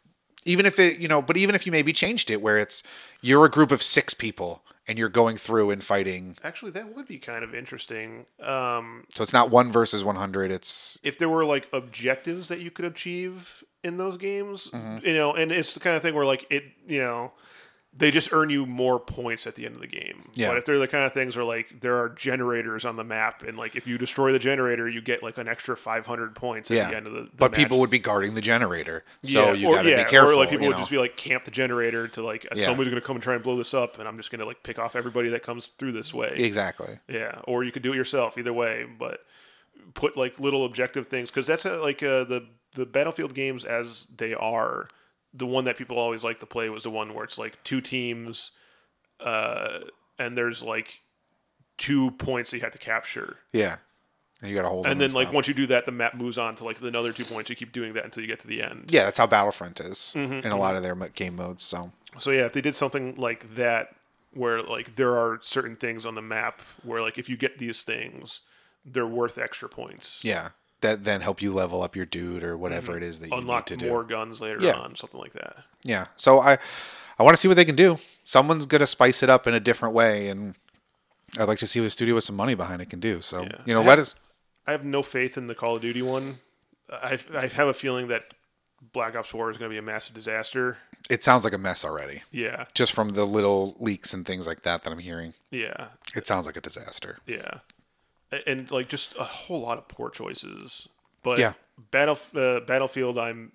even if it you know but even if you maybe changed it where it's you're a group of six people and you're going through and fighting Actually, that would be kind of interesting. Um, so it's not one versus 100 it's if there were like objectives that you could achieve in those games, Mm-hmm. you know, and it's the kind of thing where like it, you know, they just earn you more points at the end of the game. Yeah. But if they're the kind of things where like there are generators on the map, and like if you destroy the generator, you get like an extra 500 points at yeah the end of the. the but people would be guarding the generator so you or, got to yeah, be careful Or like people you would know? just be like camp the generator to like Yeah. somebody's going to come and try and blow this up, and I'm just going to like pick off everybody that comes through this way. exactly Yeah, or you could do it yourself. Either way, but put like little objective things because that's uh like uh, the the battlefield games as they are. The one that people always like to play was the one where it's like two teams, uh, and there's like two points that you have to capture, yeah and you got to hold and then like once you do that, the map moves on to like another two points. You keep doing that until you get to the end. Yeah, that's how Battlefront is Mm-hmm, in a lot of their game modes. So So yeah, if they did something like that, where like there are certain things on the map where like if you get these things, they're worth extra points. yeah, that then help you level up your dude or whatever it is that you Mm-hmm. Unlock need to do. more guns later Yeah. on, something like that. Yeah, so I I want to see what they can do. Someone's gonna spice it up in a different way, and I'd like to see what a studio with some money behind it can do. So Yeah. you know, I let have- us. I have no faith in the Call of Duty one. I I have a feeling that Black Ops Four is going to be a massive disaster. It sounds like a mess already, Yeah, just from the little leaks and things like that that I'm hearing. yeah, It sounds like a disaster. yeah, and like just a whole lot of poor choices. But Yeah. battle uh, Battlefield, I'm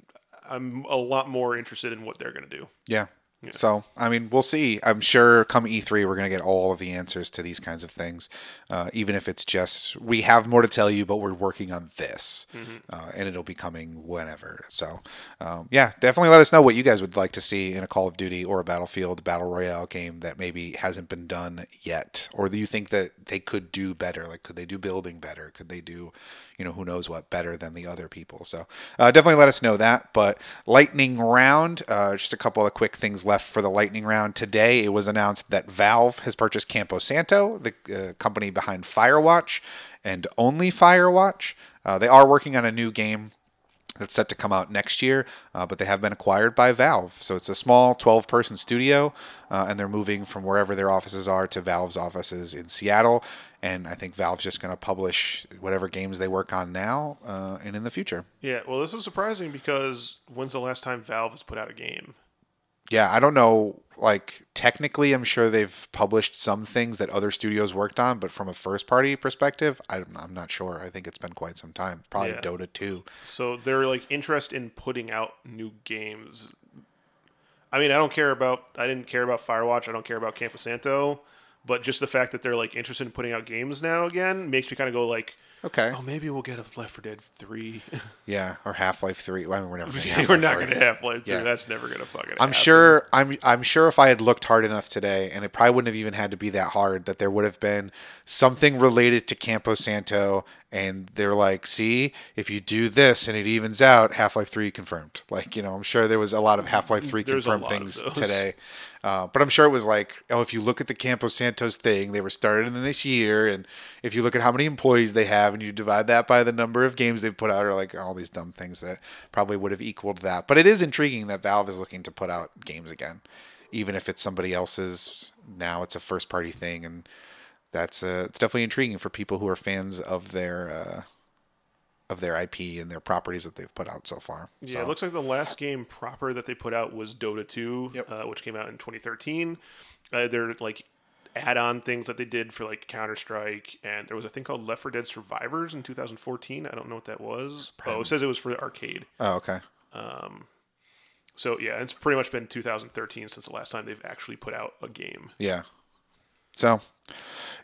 I'm a lot more interested in what they're going to do. Yeah. So, I mean, we'll see. I'm sure come E3, we're going to get all of the answers to these kinds of things. Uh, even if it's just, we have more to tell you, but we're working on this. Uh, and it'll be coming whenever. So, um, yeah, definitely let us know what you guys would like to see in a Call of Duty or a Battlefield Battle Royale game that maybe hasn't been done yet. Or do you think that they could do better? Like, could they do building better? Could they do, you know, who knows what better than the other people? So, uh, definitely let us know that. But lightning round, uh, just a couple of quick things left for the lightning round today. It was announced that Valve has purchased Campo Santo, the uh, company behind Firewatch, and only Firewatch. Uh, they are working on a new game that's set to come out next year, uh, but they have been acquired by Valve. So it's a small 12 person studio, uh, and they're moving from wherever their offices are to Valve's offices in Seattle. And I think Valve's just going to publish whatever games they work on now uh, and in the future. Yeah, well, this is surprising because when's the last time Valve has put out a game? Yeah, I don't know. Like, technically, I'm sure they've published some things that other studios worked on, but from a first party perspective, I don't, I'm not sure. I think it's been quite some time. Probably Yeah. Dota 2. So they're like interest in putting out new games. I mean, I don't care about. I didn't care about Firewatch. I don't care about Campo Santo. But just the fact that they're like interested in putting out games now again makes me kind of go like, Okay. oh, maybe we'll get a Left 4 Dead three. Yeah, or Half Life 3. Well, I mean, we're never gonna We're not going to have Life Yeah. three. That's never going to fucking. I'm happen. sure I'm I'm sure if I had looked hard enough today, and it probably wouldn't have even had to be that hard, that there would have been something related to Campo Santo and they're like, "See, if you do this and it evens out, Half Life Three confirmed." Like, you know, I'm sure there was a lot of Half Life Three There's confirmed things today, uh, but I'm sure it was like, oh, if you look at the Campo Santos thing, they were started in this year, and if you look at how many employees they have, and you divide that by the number of games they've put out, or like all these dumb things that probably would have equaled that. But it is intriguing that Valve is looking to put out games again, even if it's somebody else's. Now it's a first party thing, and that's uh, it's definitely intriguing for people who are fans of their uh, of their IP and their properties that they've put out so far. Yeah, So, it looks like the last game proper that they put out was Dota 2, Yep. uh, which came out in 2013. Uh, they're like add-on things that they did for like Counter Strike, and there was a thing called Left 4 Dead Survivors in 2014. I don't know what that was. Oh, it says it was for the arcade. oh, okay. Um, So yeah, it's pretty much been 2013 since the last time they've actually put out a game. Yeah. So,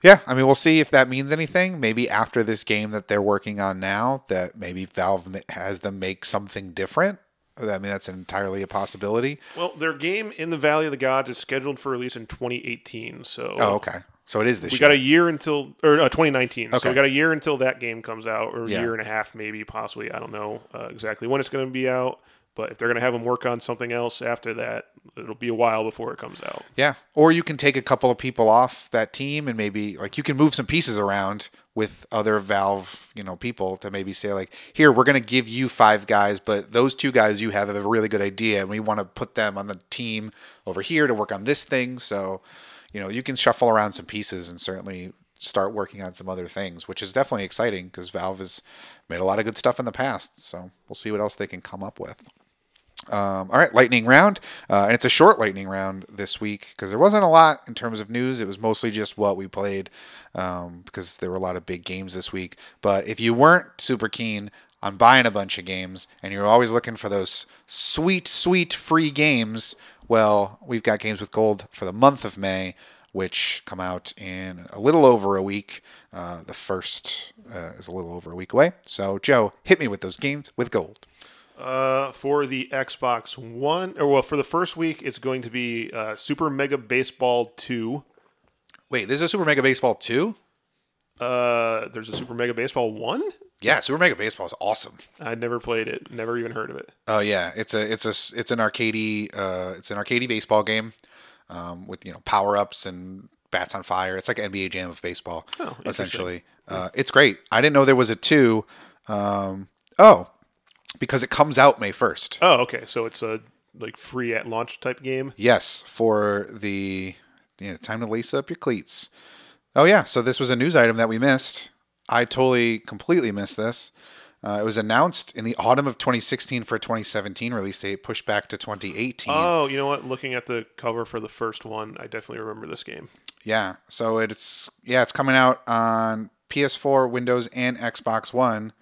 yeah, I mean, we'll see if that means anything. Maybe after this game that they're working on now, that maybe Valve has them make something different. I mean, that's entirely a possibility. Well, their game in the Valley of the Gods is scheduled for release in 2018. So Oh, okay. So it is this we year. got a year until or uh, 2019. So Okay. we got a year until that game comes out, or a Yeah. year and a half, maybe, possibly. I don't know uh, exactly when it's going to be out. But if they're going to have them work on something else after that, it'll be a while before it comes out. Yeah. Or you can take a couple of people off that team and maybe like you can move some pieces around with other Valve, you know, people to maybe say like, here, we're going to give you five guys, but those two guys you have have a really good idea and we want to put them on the team over here to work on this thing. So, you know, you can shuffle around some pieces and certainly start working on some other things, which is definitely exciting because Valve has made a lot of good stuff in the past. So we'll see what else they can come up with. Um, all right, lightning round, uh, and it's a short lightning round this week because there wasn't a lot in terms of news. It was mostly just what we played um, because there were a lot of big games this week. But if you weren't super keen on buying a bunch of games and you're always looking for those sweet, sweet free games, well, we've got games with gold for the month of May, which come out in a little over a week. Uh, the first uh, is a little over a week away. So, Joe, hit me with those games with gold. Uh, for the Xbox One, or well, for the first week, it's going to be uh, Super Mega Baseball 2. Wait, there's a Super Mega Baseball 2? Uh, there's a Super Mega Baseball 1? Yeah, Super Mega Baseball is awesome. I never played it, never even heard of it. Oh yeah, it's a it's a it's an arcadey uh it's an arcadey baseball game um, with you know power ups and bats on fire. It's like NBA Jam of baseball Oh, essentially. Uh, it's great. I didn't know there was a two. Um, oh, because it comes out May first. Oh, okay. So it's a like free at launch type game. Yes, for the yeah, time to lace up your cleats. Oh yeah, so this was a news item that we missed. I totally completely missed this. Uh, it was announced in the autumn of 2016 for a 2017 release date, pushed back to 2018. Oh, you know what? Looking at the cover for the first one, I definitely remember this game. Yeah, so it's yeah, it's coming out on PS4, Windows, and Xbox One.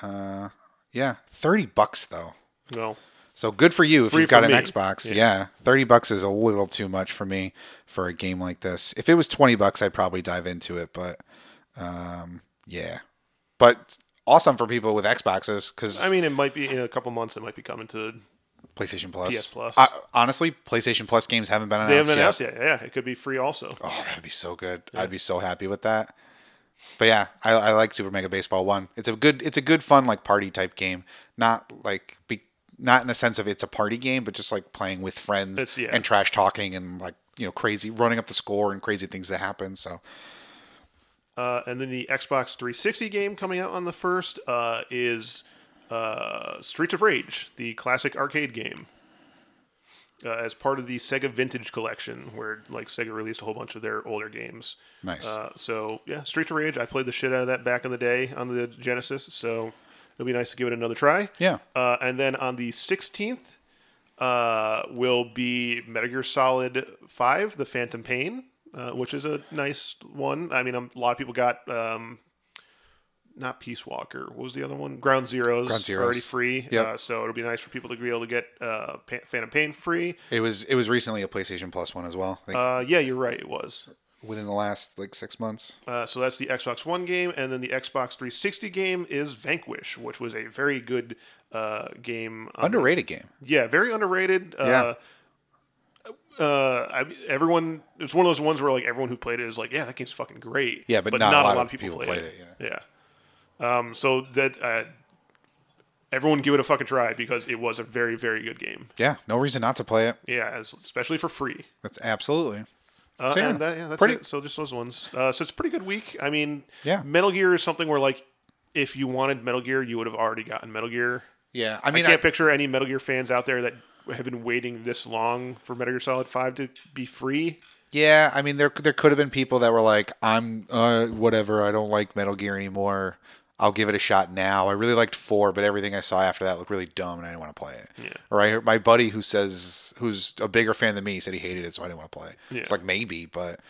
Uh, yeah, 30 bucks though. Well, So good for you if Free you've got an me. Xbox. Yeah. Yeah. 30 bucks is a little too much for me for a game like this. If it was 20 bucks, I'd probably dive into it, but um, yeah. But awesome for people with Xboxes cuz I mean, it might be in a couple months. It might be coming to. PlayStation Plus. PS Plus. I- honestly, PlayStation Plus games haven't been announced They haven't yet. announced yet. Yeah, it could be free also. Oh, that'd be so good. I'd be so happy with that. But yeah, I, I like Super Mega Baseball One. It's a good, it's a good fun like party type game. Not like be, not in the sense of it's a party game, but just like playing with friends yeah. and trash talking and like you know crazy running up the score and crazy things that happen. So Uh, and then the Xbox 360 game coming out on the first uh, is uh, Streets of Rage, the classic arcade game. Uh, as part of the Sega Vintage Collection, where like Sega released a whole bunch of their older games. nice. Uh, so yeah, Streets of Rage. I played the shit out of that back in the day on the Genesis. So it'll be nice to give it another try. yeah. Uh, and then on the 16th uh, will be Metal Gear Solid 5, The Phantom Pain, uh, which is a nice one. I mean, um, a lot of people got um, not Peace Walker. What was the other one? Ground Zeroes. Ground Zeroes. Already free. Yep. Uh, so it'll be nice for people to be able to get uh, Phantom Pain free. It was it was recently a PlayStation Plus one as well. Uh, yeah, you're right. It was. within the last like six months. Uh, so that's the Xbox One game, and then the Xbox 360 game is Vanquish, which was a very good uh, game. on- Underrated game. Yeah, very underrated. Uh, uh, I, everyone, it's one of those ones where like everyone who played it is like, yeah, that game's fucking great. Yeah, but not a lot of people, people played, played it. it, Yeah. Um, so that uh, everyone give it a fucking try because it was a very very good game. Yeah, no reason not to play it. Yeah, as, especially for free. That's absolutely. Uh, So, yeah, that, yeah, that's pretty- it. So just those ones. Uh, so it's a pretty good week. I mean, Yeah. Metal Gear is something where like if you wanted Metal Gear, you would have already gotten Metal Gear. Yeah, I mean, I can't I- picture any Metal Gear fans out there that have been waiting this long for Metal Gear Solid Five to be free. Yeah, I mean there there could have been people that were like, I'm uh whatever, I don't like Metal Gear anymore. I'll give it a shot now. I really liked four, but everything I saw after that looked really dumb, and I didn't want to play it. Yeah. Or I my buddy who says who's a bigger fan than me said he hated it, so I didn't want to play. it. It's like maybe, but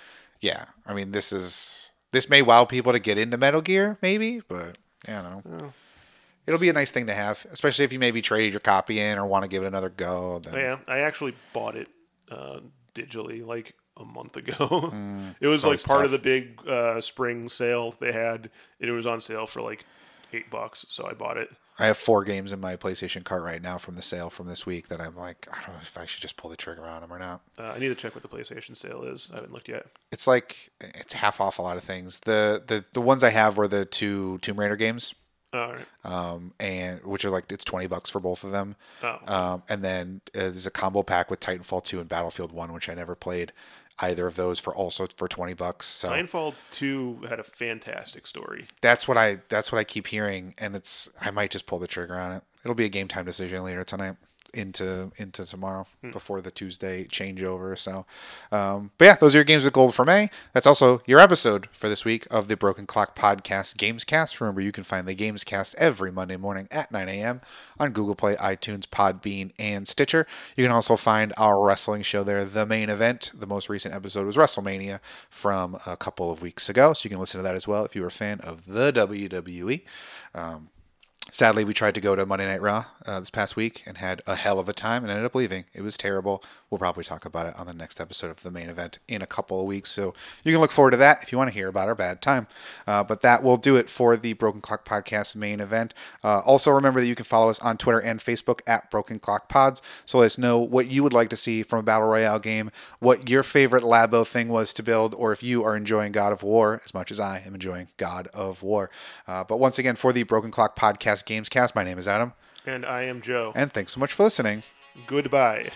yeah, I mean this is this may wow people to get into Metal Gear, maybe, but yeah, I don't know. It'll be a nice thing to have, especially if you maybe traded your copy in or want to give it another go. Then Yeah, I actually bought it uh, digitally like a month ago. it Mm, was like part of the big uh, spring sale they had, and it was on sale for like eight bucks. So I bought it. I have four games in my PlayStation cart right now from the sale from this week that I'm like, I don't know if I should just pull the trigger on them or not. Uh, I need to check what the PlayStation sale is. I haven't looked yet. It's like it's half off a lot of things. The the the ones I have were the two Tomb Raider games, All right. um, and which are like it's twenty bucks for both of them. Oh. Um, and then uh, there's a combo pack with Titanfall two and Battlefield one, which I never played either of those for also for twenty bucks. So Titanfall 2 had a fantastic story. that's what I that's what I keep hearing, and it's I might just pull the trigger on it. It'll be a game time decision later tonight into into tomorrow before the Tuesday changeover. So, um, but yeah, those are your games with gold for May. That's also your episode for this week of the Broken Clock Podcast Gamescast. Remember, you can find the Gamescast every Monday morning at 9 a.m. on Google Play, iTunes, Podbean, and Stitcher. You can also find our wrestling show there, the main event. The most recent episode was WrestleMania from a couple of weeks ago, so you can listen to that as well if you were a fan of the WWE. Sadly, we tried to go to Monday Night Raw uh, this past week and had a hell of a time and ended up leaving. It was terrible. We'll probably talk about it on the next episode of the main event in a couple of weeks. So you can look forward to that if you want to hear about our bad time. Uh, but that will do it for the Broken Clock Podcast main event. Uh, also, remember that you can follow us on Twitter and Facebook at Broken Clock Pods. So let us know what you would like to see from a Battle Royale game, what your favorite Labo thing was to build, or if you are enjoying God of War as much as I am enjoying God of War. Uh, but once again, for the Broken Clock Podcast Gamescast, my name is Adam, And I am Joe. and thanks so much for listening. Goodbye.